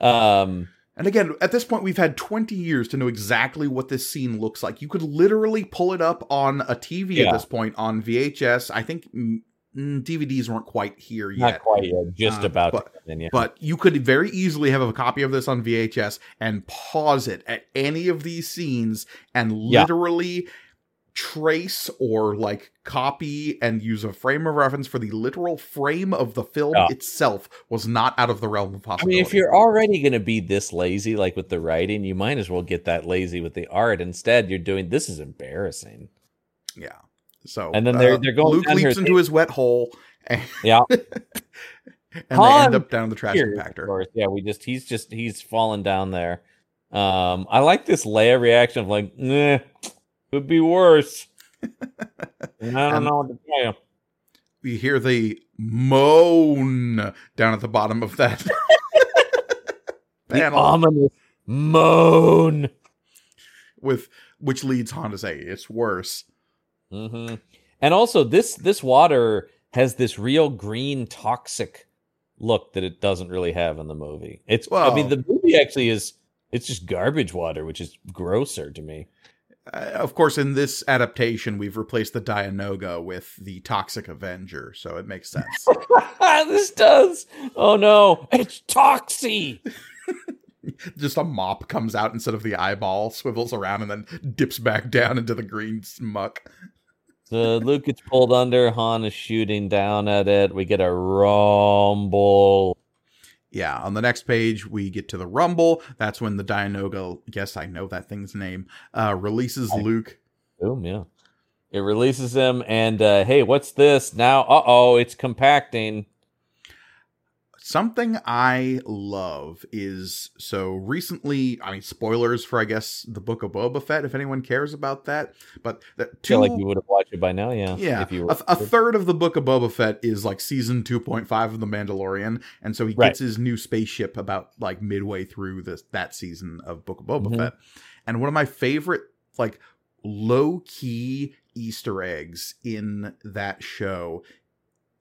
Um, And again, at this point, we've had 20 years to know exactly what this scene looks like. You could literally pull it up on a TV Yeah. at this point on VHS. I think mm, DVDs weren't quite here yet. not quite yet. Just Uh, about. but- in, yeah. But you could very easily have a copy of this on VHS and pause it at any of these scenes and Yeah. Trace or like copy and use a frame of reference for the literal frame of the film Yeah. itself was not out of the realm of possibility. I mean, if you're already going to be this lazy, like with the writing, you might as well get that lazy with the art. Instead, you're doing this is embarrassing. yeah. So And then they're- uh, they're going Luke leaps into his wet hole and, Yeah. and they end up down the trash Here, compactor. course. Yeah, we just he's just he's fallen down there. Um, I like this Leia reaction of like, nah, could be worse. And I don't And- know what to tell you. We hear the moan down at the bottom of that The panel. ominous moan. with which leads Han to say it's worse. hmm And also, this this water has this real green toxic look that it doesn't really have in the movie. It's well, I mean, the movie actually is it's just garbage water, which is grosser to me. Uh, of course, in this adaptation, we've replaced the Dianoga with the Toxic Avenger, so it makes sense. this does. Oh no, it's Toxie. Just a mop comes out instead of the eyeball, swivels around, and then dips back down into the green muck. So Luke gets pulled under. Han is shooting down at it. We get a rumble. Yeah, on the next page, we get to the Rumble. That's when the Dianoga, yes, I know that thing's name, uh, releases Luke. Boom, yeah. It releases him, and uh, hey, what's this now? Uh oh, it's compacting. Something I love is so recently. I mean, spoilers for I guess the Book of Boba Fett, if anyone cares about that. But the I feel like you would have watched it by now, yeah. yeah, If you a, a third of the Book of Boba Fett is like season two point five of the Mandalorian, and so he Right. gets his new spaceship about like midway through this that season of Book of Boba Mhm. Fett. And one of my favorite like low key Easter eggs in that show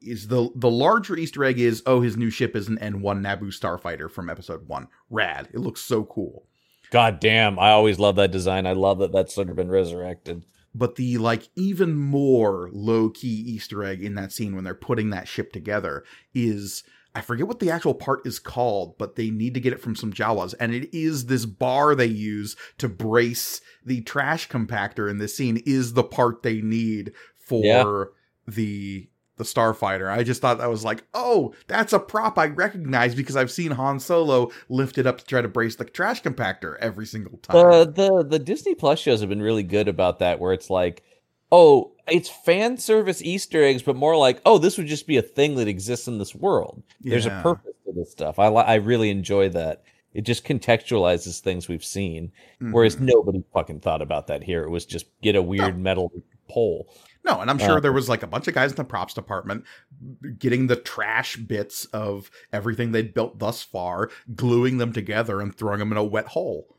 is the the larger Easter egg is oh his new ship is an N1 Naboo starfighter from episode 1. Rad. It looks so cool. God damn, I always love that design. I love that that's sort of been resurrected. But the like even more low key Easter egg in that scene when they're putting that ship together is I forget what the actual part is called, but they need to get it from some Jawas, and it is this bar they use to brace the trash compactor in this scene is the part they need for Yeah. the the starfighter. I just thought that was like, oh, that's a prop I recognize because I've seen Han Solo lift it up to try to brace the trash compactor every single time. The the the Disney Plus shows have been really good about that, where it's like, oh, it's fan service Easter eggs, but more like, oh, this would just be a thing that exists in this world. There's a purpose to this stuff. I li- I really enjoy that. It just contextualizes things we've seen, whereas Mhm. nobody fucking thought about that here. It was just get a weird metal pole. No, and I'm sure Uh, there was like a bunch of guys in the props department getting the trash bits of everything they'd built thus far, gluing them together and throwing them in a wet hole.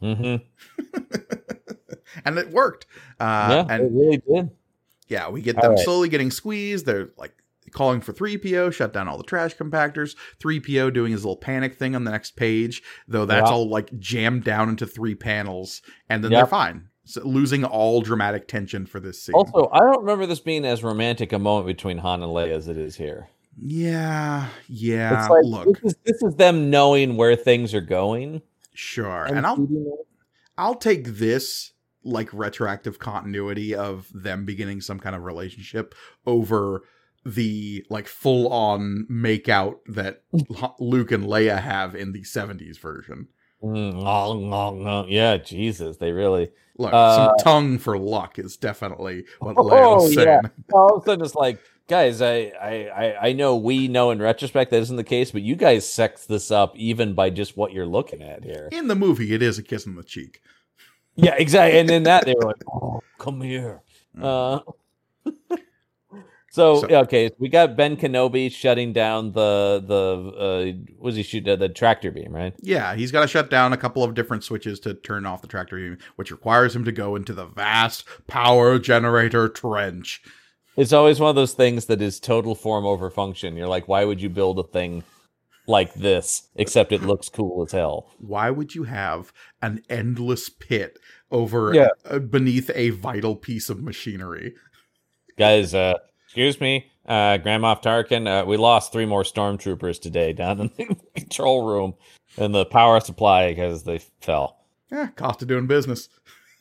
hmm and it worked. Uh, yeah, and it really did. yeah, we get All them right. slowly getting squeezed. They're like calling for 3PO, shut down all the trash compactors. 3PO doing his little panic thing on the next page, though that's all like jammed down into three panels, and then they're fine. So losing all dramatic tension for this scene. Also, I don't remember this being as romantic a moment between Han and Leia as it is here. yeah, yeah. like look, this is this is them knowing where things are going. sure, and I'll it. I'll take this like retroactive continuity of them beginning some kind of relationship over the like full on make out that Luke and Leia have in the 70s version. Mm. Yeah, Jesus, they really. Look, Uh, some tongue for luck is definitely what Oh, Leia saying. yeah. All of a sudden, it's like, guys, I, I, I, I know we know in retrospect that isn't the case, but you guys sex this up even by just what you're looking at here. In the movie, it is a kiss on the cheek. Yeah, exactly. And in that, they were like, "Oh, come here." Uh, so, So- okay, we got Ben Kenobi shutting down the the uh, was he shoot the tractor beam, right? Yeah, he's got to shut down a couple of different switches to turn off the tractor beam, which requires him to go into the vast power generator trench. It's always one of those things that is total form over function. You're like, why would you build a thing like this except it looks cool as hell? why would you have an endless pit over Yeah. uh, beneath a vital piece of machinery? Guys, uh, excuse me, uh, Grand Moff Tarkin, uh, we lost three more stormtroopers today down in the control room and the power supply because they fell. Yeah, cost of doing business.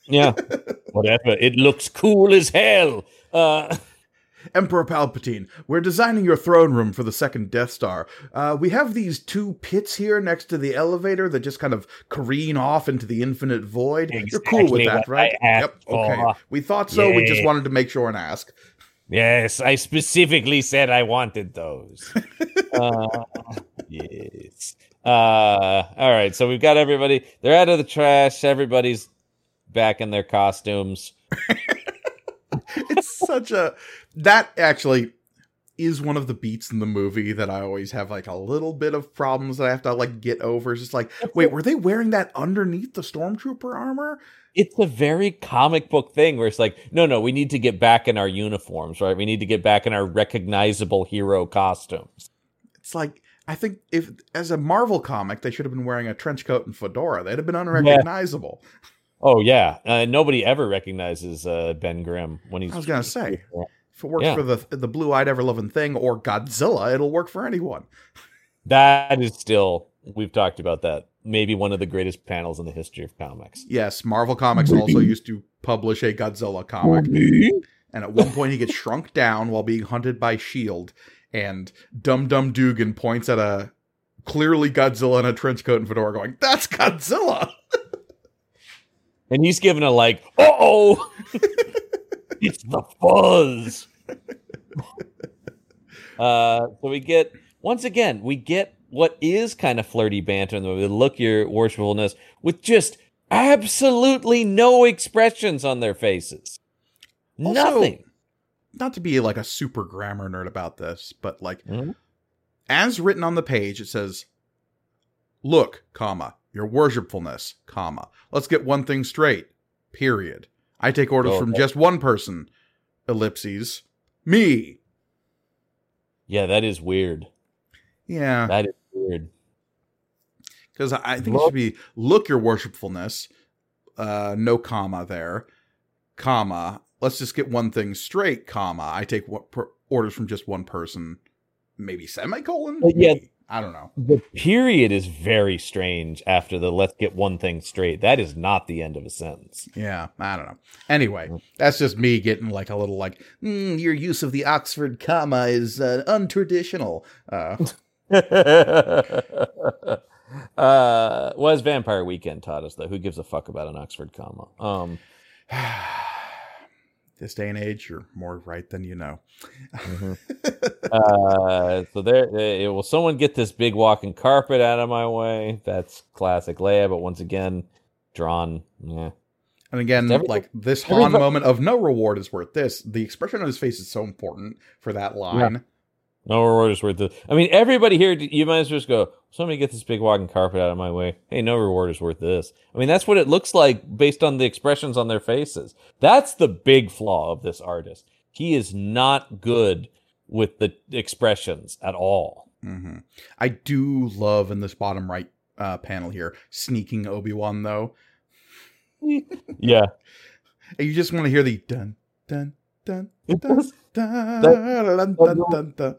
Yeah, whatever. It looks cool as hell. Uh, Emperor Palpatine, we're designing your throne room for the second Death Star. Uh, we have these two pits here next to the elevator that just kind of careen off into the infinite void. You're cool with that, right? Yep. Okay. We thought so. We just wanted to make sure and ask. Yes, I specifically said I wanted those. uh, yes. Uh, all right. So we've got everybody. They're out of the trash. Everybody's back in their costumes. it's such a that actually is one of the beats in the movie that I always have like a little bit of problems that I have to like get over. It's just like, wait, were they wearing that underneath the stormtrooper armor? It's a very comic book thing where it's like, no, no, we need to get back in our uniforms, right? We need to get back in our recognizable hero costumes. It's like I think if as a Marvel comic, they should have been wearing a trench coat and fedora. They'd have been unrecognizable. Oh yeah, uh, nobody ever recognizes uh, Ben Grimm when he's. I was gonna say. If it works Yeah. for the the blue eyed ever loving thing or Godzilla, it'll work for anyone. That is still we've talked about that. Maybe one of the greatest panels in the history of comics. Yes, Marvel Comics also used to publish a Godzilla comic. And at one point, he gets shrunk down while being hunted by Shield. And Dum Dum Dugan points at a clearly Godzilla in a trench coat and fedora, going, "That's Godzilla." And he's given a like, uh oh. it's the fuzz. uh, so we get once again we get what is kind of flirty banter in the movie. Look your worshipfulness with just absolutely no expressions on their faces. Also, Nothing. Not to be like a super grammar nerd about this, but like Mhm. as written on the page, it says, "Look, comma your worshipfulness, comma. Let's get one thing straight. Period. I take orders Oh, from just one person. Ellipses. Me. Yeah, that is weird. Yeah, That is weird. because I think it Look- should be look your worshipfulness. Uh, no comma there, comma. Let's just get one thing straight, comma. I take what per- orders from just one person. Maybe semicolon. But yeah. I don't know. The period is very strange after the let's get one thing straight. That is not the end of a sentence. Yeah, I don't know. Anyway, that's just me getting like a little like "Mm, your use of the Oxford comma is uh, untraditional. Uh, uh was Vampire Weekend taught us though. Who gives a fuck about an Oxford comma? Um this day and age, you're more right than you know. mhm. uh so there uh, will someone get this big walking carpet out of my way? That's classic Leia, but once again, drawn. Yeah. And again, like this Han moment of no reward is worth this. The expression on his face is so important for that line. No reward is worth it. I mean, everybody here, you might as well just go, somebody get this big walking carpet out of my way. Hey, no reward is worth this. I mean, that's what it looks like based on the expressions on their faces. That's the big flaw of this artist. He is not good with the expressions at all. hmm I do love in this bottom right uh, panel here sneaking Obi Wan though. Yeah. And you just want to hear the dun dun dun dun does. dun dun dun dun dun.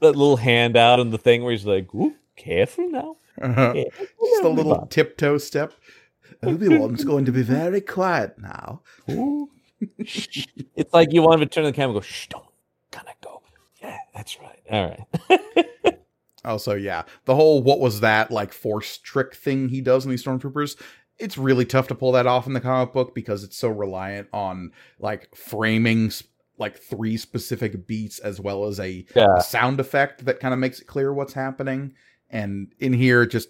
That little hand out and the thing where he's like, Ooh, careful now. Uh-huh. Careful Just a little everybody." tiptoe step. Obi Wan's going to be very quiet now. Ooh. it's like you want him to turn to the camera and go, shh, don't gonna go. Yeah, that's right. All right. Also, yeah, the whole what was that like force trick thing he does in these stormtroopers. It's really tough to pull that off in the comic book because it's so reliant on like framing like three specific beats as well as a, Yeah. a sound effect that kind of makes it clear what's happening. And in here, just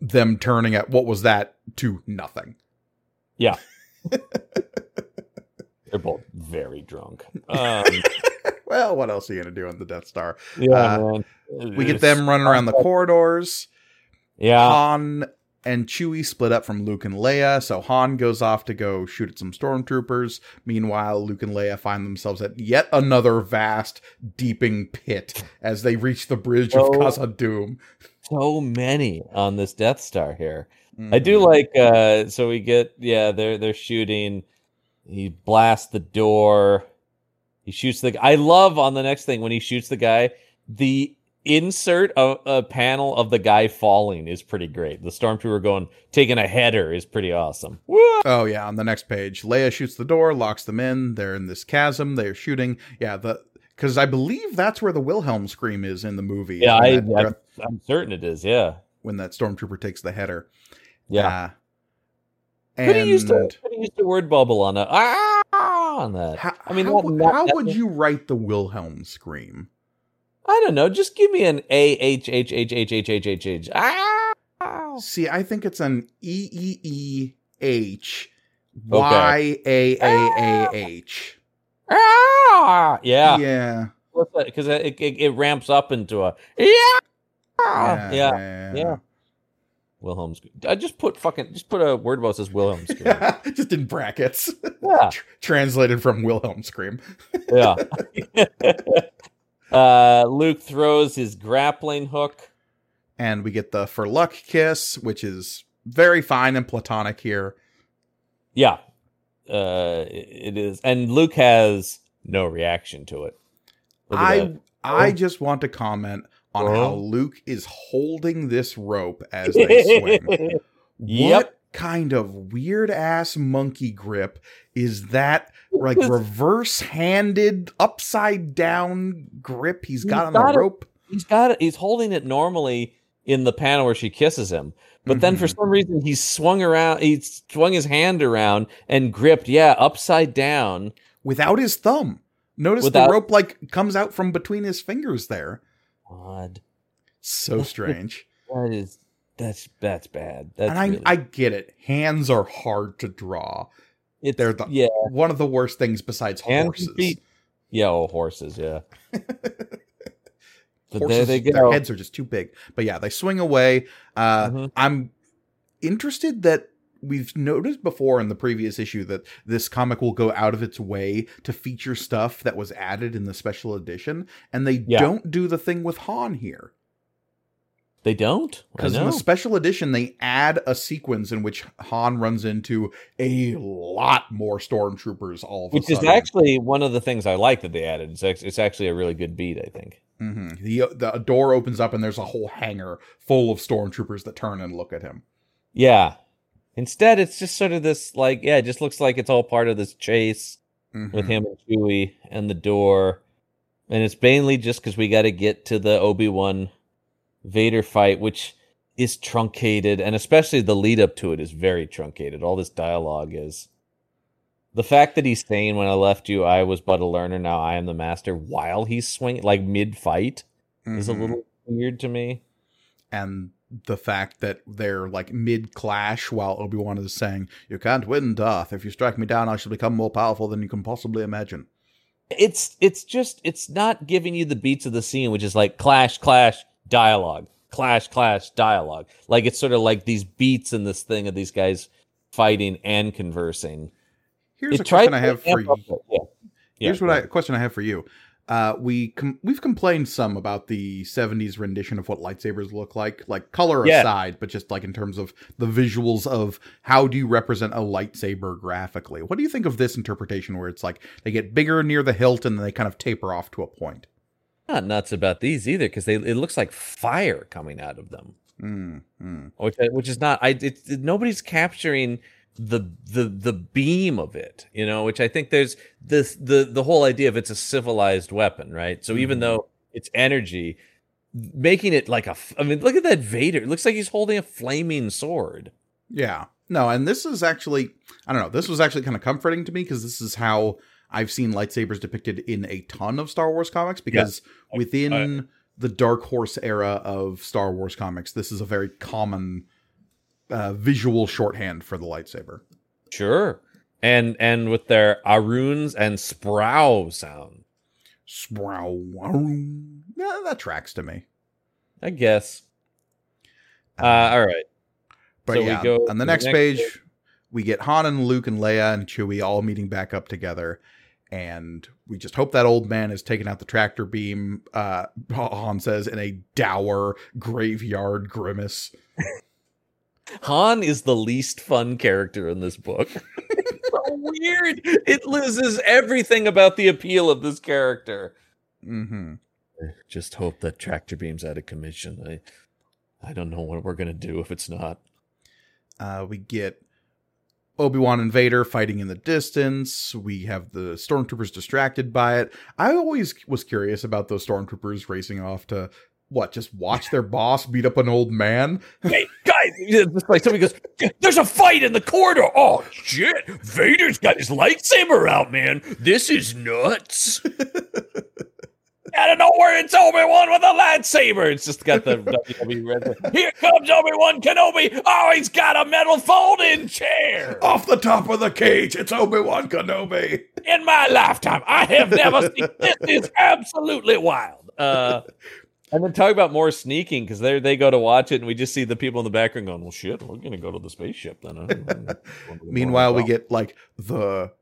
them turning at what was that to nothing. Yeah. They're both very drunk. Um, Well, what else are you gonna do on the Death Star? yeah, Uh, man. We get them running around the corridors. Yeah, Han and Chewie split up from Luke and Leia, so Han goes off to go shoot at some stormtroopers. Meanwhile, Luke and Leia find themselves at yet another vast, deeping pit as they reach the bridge of Oh. Khazad-dûm. so many on this Death Star here. I do like. uh So we get. Yeah, they're they're shooting. He blasts the door. He shoots the. I love on the next thing when he shoots the guy. The insert of a panel of the guy falling is pretty great. The stormtrooper going taking a header is pretty awesome. Woo! Oh yeah, on the next page, Leia shoots the door, locks them in. They're in this chasm. They're shooting. Yeah, the because I believe that's where the Wilhelm scream is in the movie. Yeah, I, that, I'm certain it is. Yeah, when that stormtrooper takes the header. yeah. Uh, used a and could have used a word bubble on that. Ah, on that. how, I mean, how, not- how not- would you write the Wilhelm scream? I don't know. Just give me an A H H H H H H H H. Ah. See, I think it's an E E E H Y A A A H. Ah. Yeah. Yeah. Because it, it it ramps up into a yeah. Yeah. Yeah. yeah. Wilhelm scream. I just put fucking just put a word about says Wilhelm scream. Just in brackets. yeah. Tr- Translated from Wilhelm scream. Yeah. uh, Luke throws his grappling hook. And we get the for luck kiss, which is very fine and platonic here. Yeah. Uh, it is, and Luke has no reaction to it. I that. I just want to comment on Oh. how Luke is holding this rope as they swing. Yep. Kind of weird ass monkey grip is that? Like reverse handed, upside down grip he's got He's on got the it. rope. he's got it. He's holding it normally in the panel where she kisses him, but then for Mhm. some reason he's swung around. He swung his hand around and gripped. Yeah, upside down without his thumb. Notice Without- the rope like comes out from between his fingers there. Odd. So strange. That is that's that's bad. That's and I really, I get it. Hands are hard to draw. it's, they're the- yeah, One of the worst things besides hands horses. feet. Yeah, oh, horses. Yeah. But Horses, there they Their heads are just too big. But yeah, they swing away. Uh, Mhm. I'm interested that we've noticed before in the previous issue that this comic will go out of its way to feature stuff that was added in the special edition, and they Yeah. don't do the thing with Han here. They don't. Because in the special edition, they add a sequence in which Han runs into a lot more stormtroopers all of a Which is actually one of the things I like that they added. It's, it's actually a really good beat, I think. hmm The the door opens up and there's a whole hangar full of stormtroopers that turn and look at him. Yeah. Instead, it's just sort of this like, yeah, it just looks like it's all part of this chase Mhm. with him and Chewie and the door, and it's mainly just because we got to get to the Obi Wan Vader fight, which is truncated, and especially the lead up to it is very truncated. All this dialogue is. The fact that he's saying, "When I left you, I was but a learner. Now I am the master," while he's swinging, like mid fight, is a Mhm. little weird to me. and the fact that they're like mid clash while Obi Wan is saying, "You can't win, Darth. If you strike me down, I shall become more powerful than you can possibly imagine." it's it's just it's not giving you the beats of the scene which is like clash clash dialogue clash clash dialogue like it's sort of like these beats in this thing of these guys fighting and conversing Here's a question I have for you. yeah. Yeah, Here's what go I question I have for you. Uh, we com- we've complained some about the '70s rendition of what lightsabers look like, like color Yeah. aside, but just like in terms of the visuals of how do you represent a lightsaber graphically. What do you think of this interpretation, where it's like they get bigger near the hilt and then they kind of taper off to a point? Not nuts about these either because they it looks like fire coming out of them Mm, mm. which which is not I it, it- nobody's capturing the the the beam of it, you know, which I think there's this the the whole idea of it's a civilized weapon, right? So even Mhm. though it's energy, making it like a. I mean, look at that Vader. It looks like he's holding a flaming sword. Yeah. No, and this is actually I don't know, this was actually kind of comforting to me because this is how I've seen lightsabers depicted in a ton of Star Wars comics because I- within the Dark Horse era of Star Wars comics, this is a very common uh, visual shorthand for the lightsaber. Sure. And and with their aruns and sprow sound. Sprow. Yeah, that tracks to me. I guess. Uh, all right. But So we yeah, go on the to the next next page, page. we get Han and Luke and Leia and Chewie all meeting back up together. And we just hope that old man is taking out the tractor beam, uh, Han says, in a dour graveyard grimace. Han is the least fun character in this book. It's so weird. It loses everything about the appeal of this character. Mm-hmm. Just hope that tractor beam's out of commission. I I don't know what we're gonna do if it's not. Uh, we get Obi Wan and Vader fighting in the distance. We have the stormtroopers distracted by it. I always was curious about those stormtroopers racing off to what? Just watch their boss beat up an old man. Hey, guys, it's like somebody goes, There's a fight in the corridor. Oh shit, Vader's got his lightsaber out, man. This is nuts. Out of nowhere, it's Obi Wan with a lightsaber. It's just got the WWE red. Here comes Obi Wan Kenobi. Oh, he's got a metal folding chair. Off the top of the cage, it's Obi Wan Kenobi. In my lifetime, I have never seen this. Is absolutely wild. Uh, and then talk about more sneaking because they they go to watch it, and we just see the people in the background going, "Well, shit, we're gonna go to the spaceship then." Meanwhile, we get like the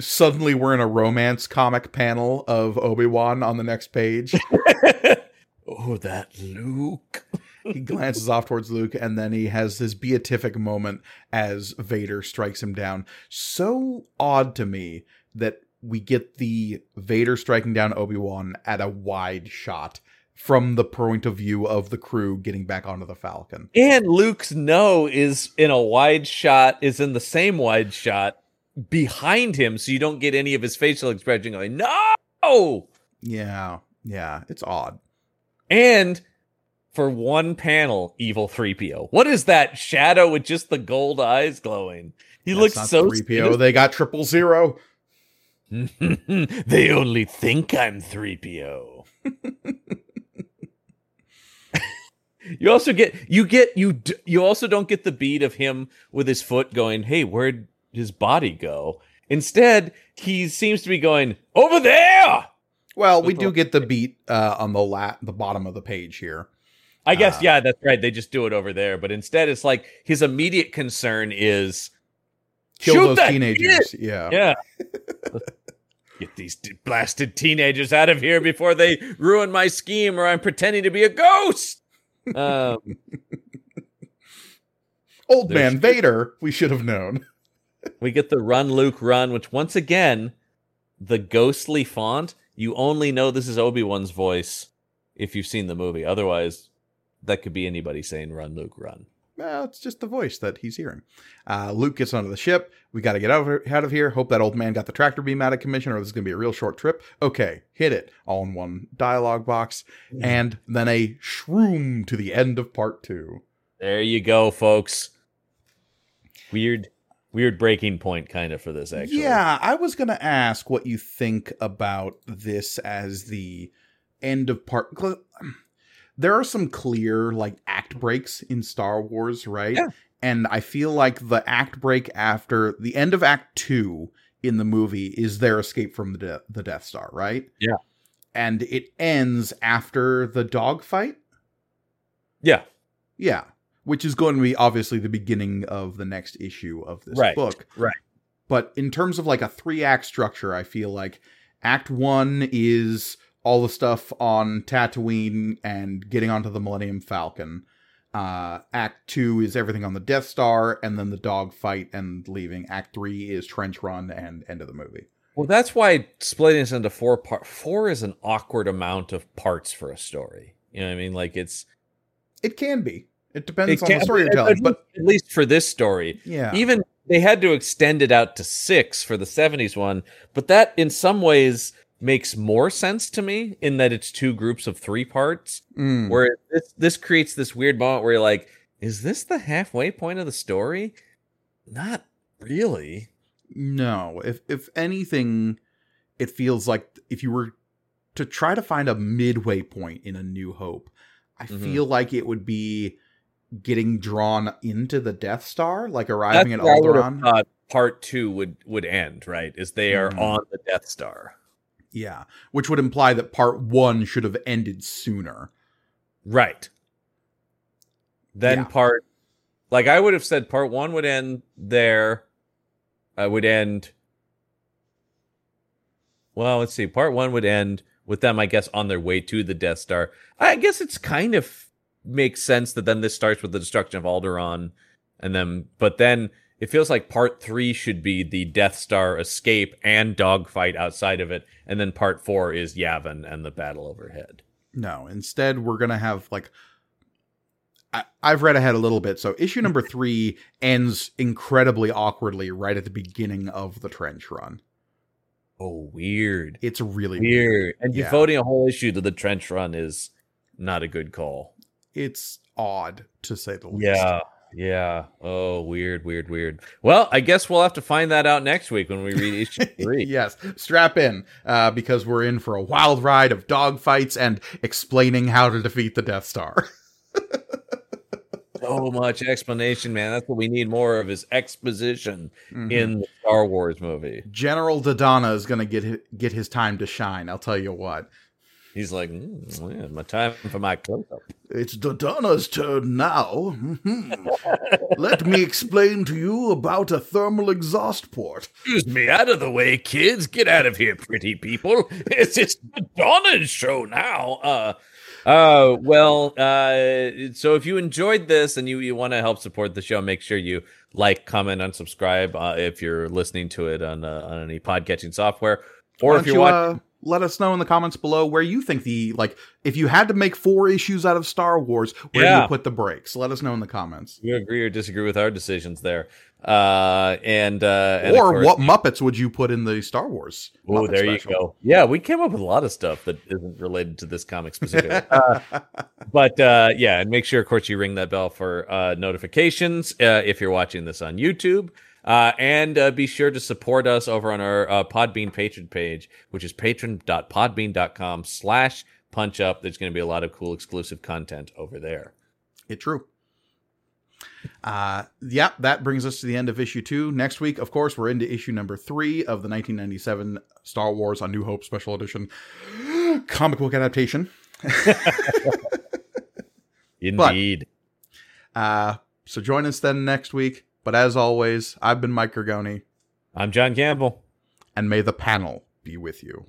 suddenly we're in a romance comic panel of Obi Wan on the next page. oh, that Luke. he glances off towards Luke, and then he has this beatific moment as Vader strikes him down. So odd to me that we get the Vader striking down Obi Wan at a wide shot from the point of view of the crew getting back onto the Falcon. And Luke's no is in a wide shot, is in the same wide shot behind him, so you don't get any of his facial expression going, no! Yeah, yeah, it's odd. And for one panel, evil 3PO. What is that shadow with just the gold eyes glowing? He That's looks so 3PO. They got triple zero. they only think I'm 3PO. you also get you get you d- you also don't get the beat of him with his foot going, "Hey, where'd his body go?" Instead, he seems to be going over there. Well, we do get the beat uh, on the lat the bottom of the page here. I guess Uh, yeah, that's right. They just do it over there, but instead, it's like his immediate concern is Kill Shoot those that teenagers. Yeah. Yeah. Get these t- blasted teenagers out of here before they ruin my scheme or I'm pretending to be a ghost. Um, Old man Vader, we should have known. We get the run, Luke, run, which once again, the ghostly font, you only know this is Obi Wan's voice if you've seen the movie. Otherwise, that could be anybody saying run, Luke, run. Well, it's just the voice that he's hearing. Uh, Luke gets onto the ship. We got to get out of, out of here. Hope that old man got the tractor beam out of commission, or this is going to be a real short trip. Okay, hit it. All in one dialogue box. And then a shroom to the end of part two. There you go, folks. Weird, weird breaking point kind of for this, actually. Yeah, I was going to ask what you think about this as the end of part There are some clear like act breaks in Star Wars, right? Yeah. And I feel like the act break after the end of Act Two in the movie is their escape from the de- the Death Star, right? Yeah. And it ends after the dogfight. Yeah. Yeah, which is going to be obviously the beginning of the next issue of this Right, book. right. But in terms of like a three act structure, I feel like Act One is all the stuff on Tatooine and getting onto the Millennium Falcon. Uh, Act Two is everything on the Death Star, and then the dogfight and leaving. Act Three is Trench Run and end of the movie. Well, that's why splitting this into four part four is an awkward amount of parts for a story. You know what I mean? Like it's It can be. It depends it on the story you're telling, but at least for this story, yeah, even they had to extend it out to six for the '70s one, but that in some ways makes more sense to me in that it's two groups of three parts. Mm. Where this this creates this weird moment where you're like, is this the halfway point of the story? Not really. No, if if anything, it feels like if you were to try to find a midway point in A New Hope, I Mhm. feel like it would be getting drawn into the Death Star, like arriving That's at Alderaan. thought part two would would end, right? Is they are Mhm. on the Death Star. Yeah, which would imply that part one should have ended sooner. Right. Then Yeah. part like I would have said part one would end there. I would end well, let's see. Part one would end with them, I guess, on their way to the Death Star. I guess it's kind of makes sense that then this starts with the destruction of Alderaan, and then but then it feels like part three should be the Death Star escape and dogfight outside of it, and then part four is Yavin and the battle overhead. No, instead we're gonna have like I, I've read ahead a little bit, so issue number three ends incredibly awkwardly right at the beginning of the trench run. Oh, weird. It's really Weird. And Yeah. devoting a whole issue to the trench run is not a good call. It's odd to say the least. Yeah. Yeah. Oh, weird, weird, weird. Well, I guess we'll have to find that out next week when we read issue three. yes, strap in uh, because we're in for a wild ride of dogfights and explaining how to defeat the Death Star. So much explanation, man. That's what we need more of is exposition Mhm. in the Star Wars movie. General Dodonna is going to get hi- get his time to shine. I'll tell you what. He's like, mm, yeah, my time for my close up. It's Dodonna's turn now. Mhm. Let me explain to you about a thermal exhaust port. Excuse me, out of the way, kids. Get out of here, pretty people. It's it's Madonna's show now. Uh uh well uh so if you enjoyed this and you, you want to help support the show, make sure you like, comment, and subscribe uh, if you're listening to it on uh, on any podcatching software. Or Why if you're you, watching uh, let us know in the comments below where you think the like if you had to make four issues out of Star Wars, where do you put the breaks? Let us know in the comments. you agree or disagree with our decisions there. Uh and uh and or course- what Muppets would you put in the Star Wars? Oh, there special? you go. Yeah, we came up with a lot of stuff that isn't related to this comic specifically. uh, but uh, yeah, and make sure, of course, you ring that bell for uh, notifications uh, if you're watching this on YouTube. Uh, and uh, be sure to support us over on our uh, Podbean patron page, which is patron.podbean.com slash punch up. There's going to be a lot of cool exclusive content over there. It true. Uh, yeah, that brings us to the end of issue two. Next week, of course, we're into issue number three of the 1997 Star Wars A New Hope Special Edition comic book adaptation. Indeed. But, uh, so join us then next week. But as always, I've been Mike Gergoni. I'm John Campbell. And may the panel be with you.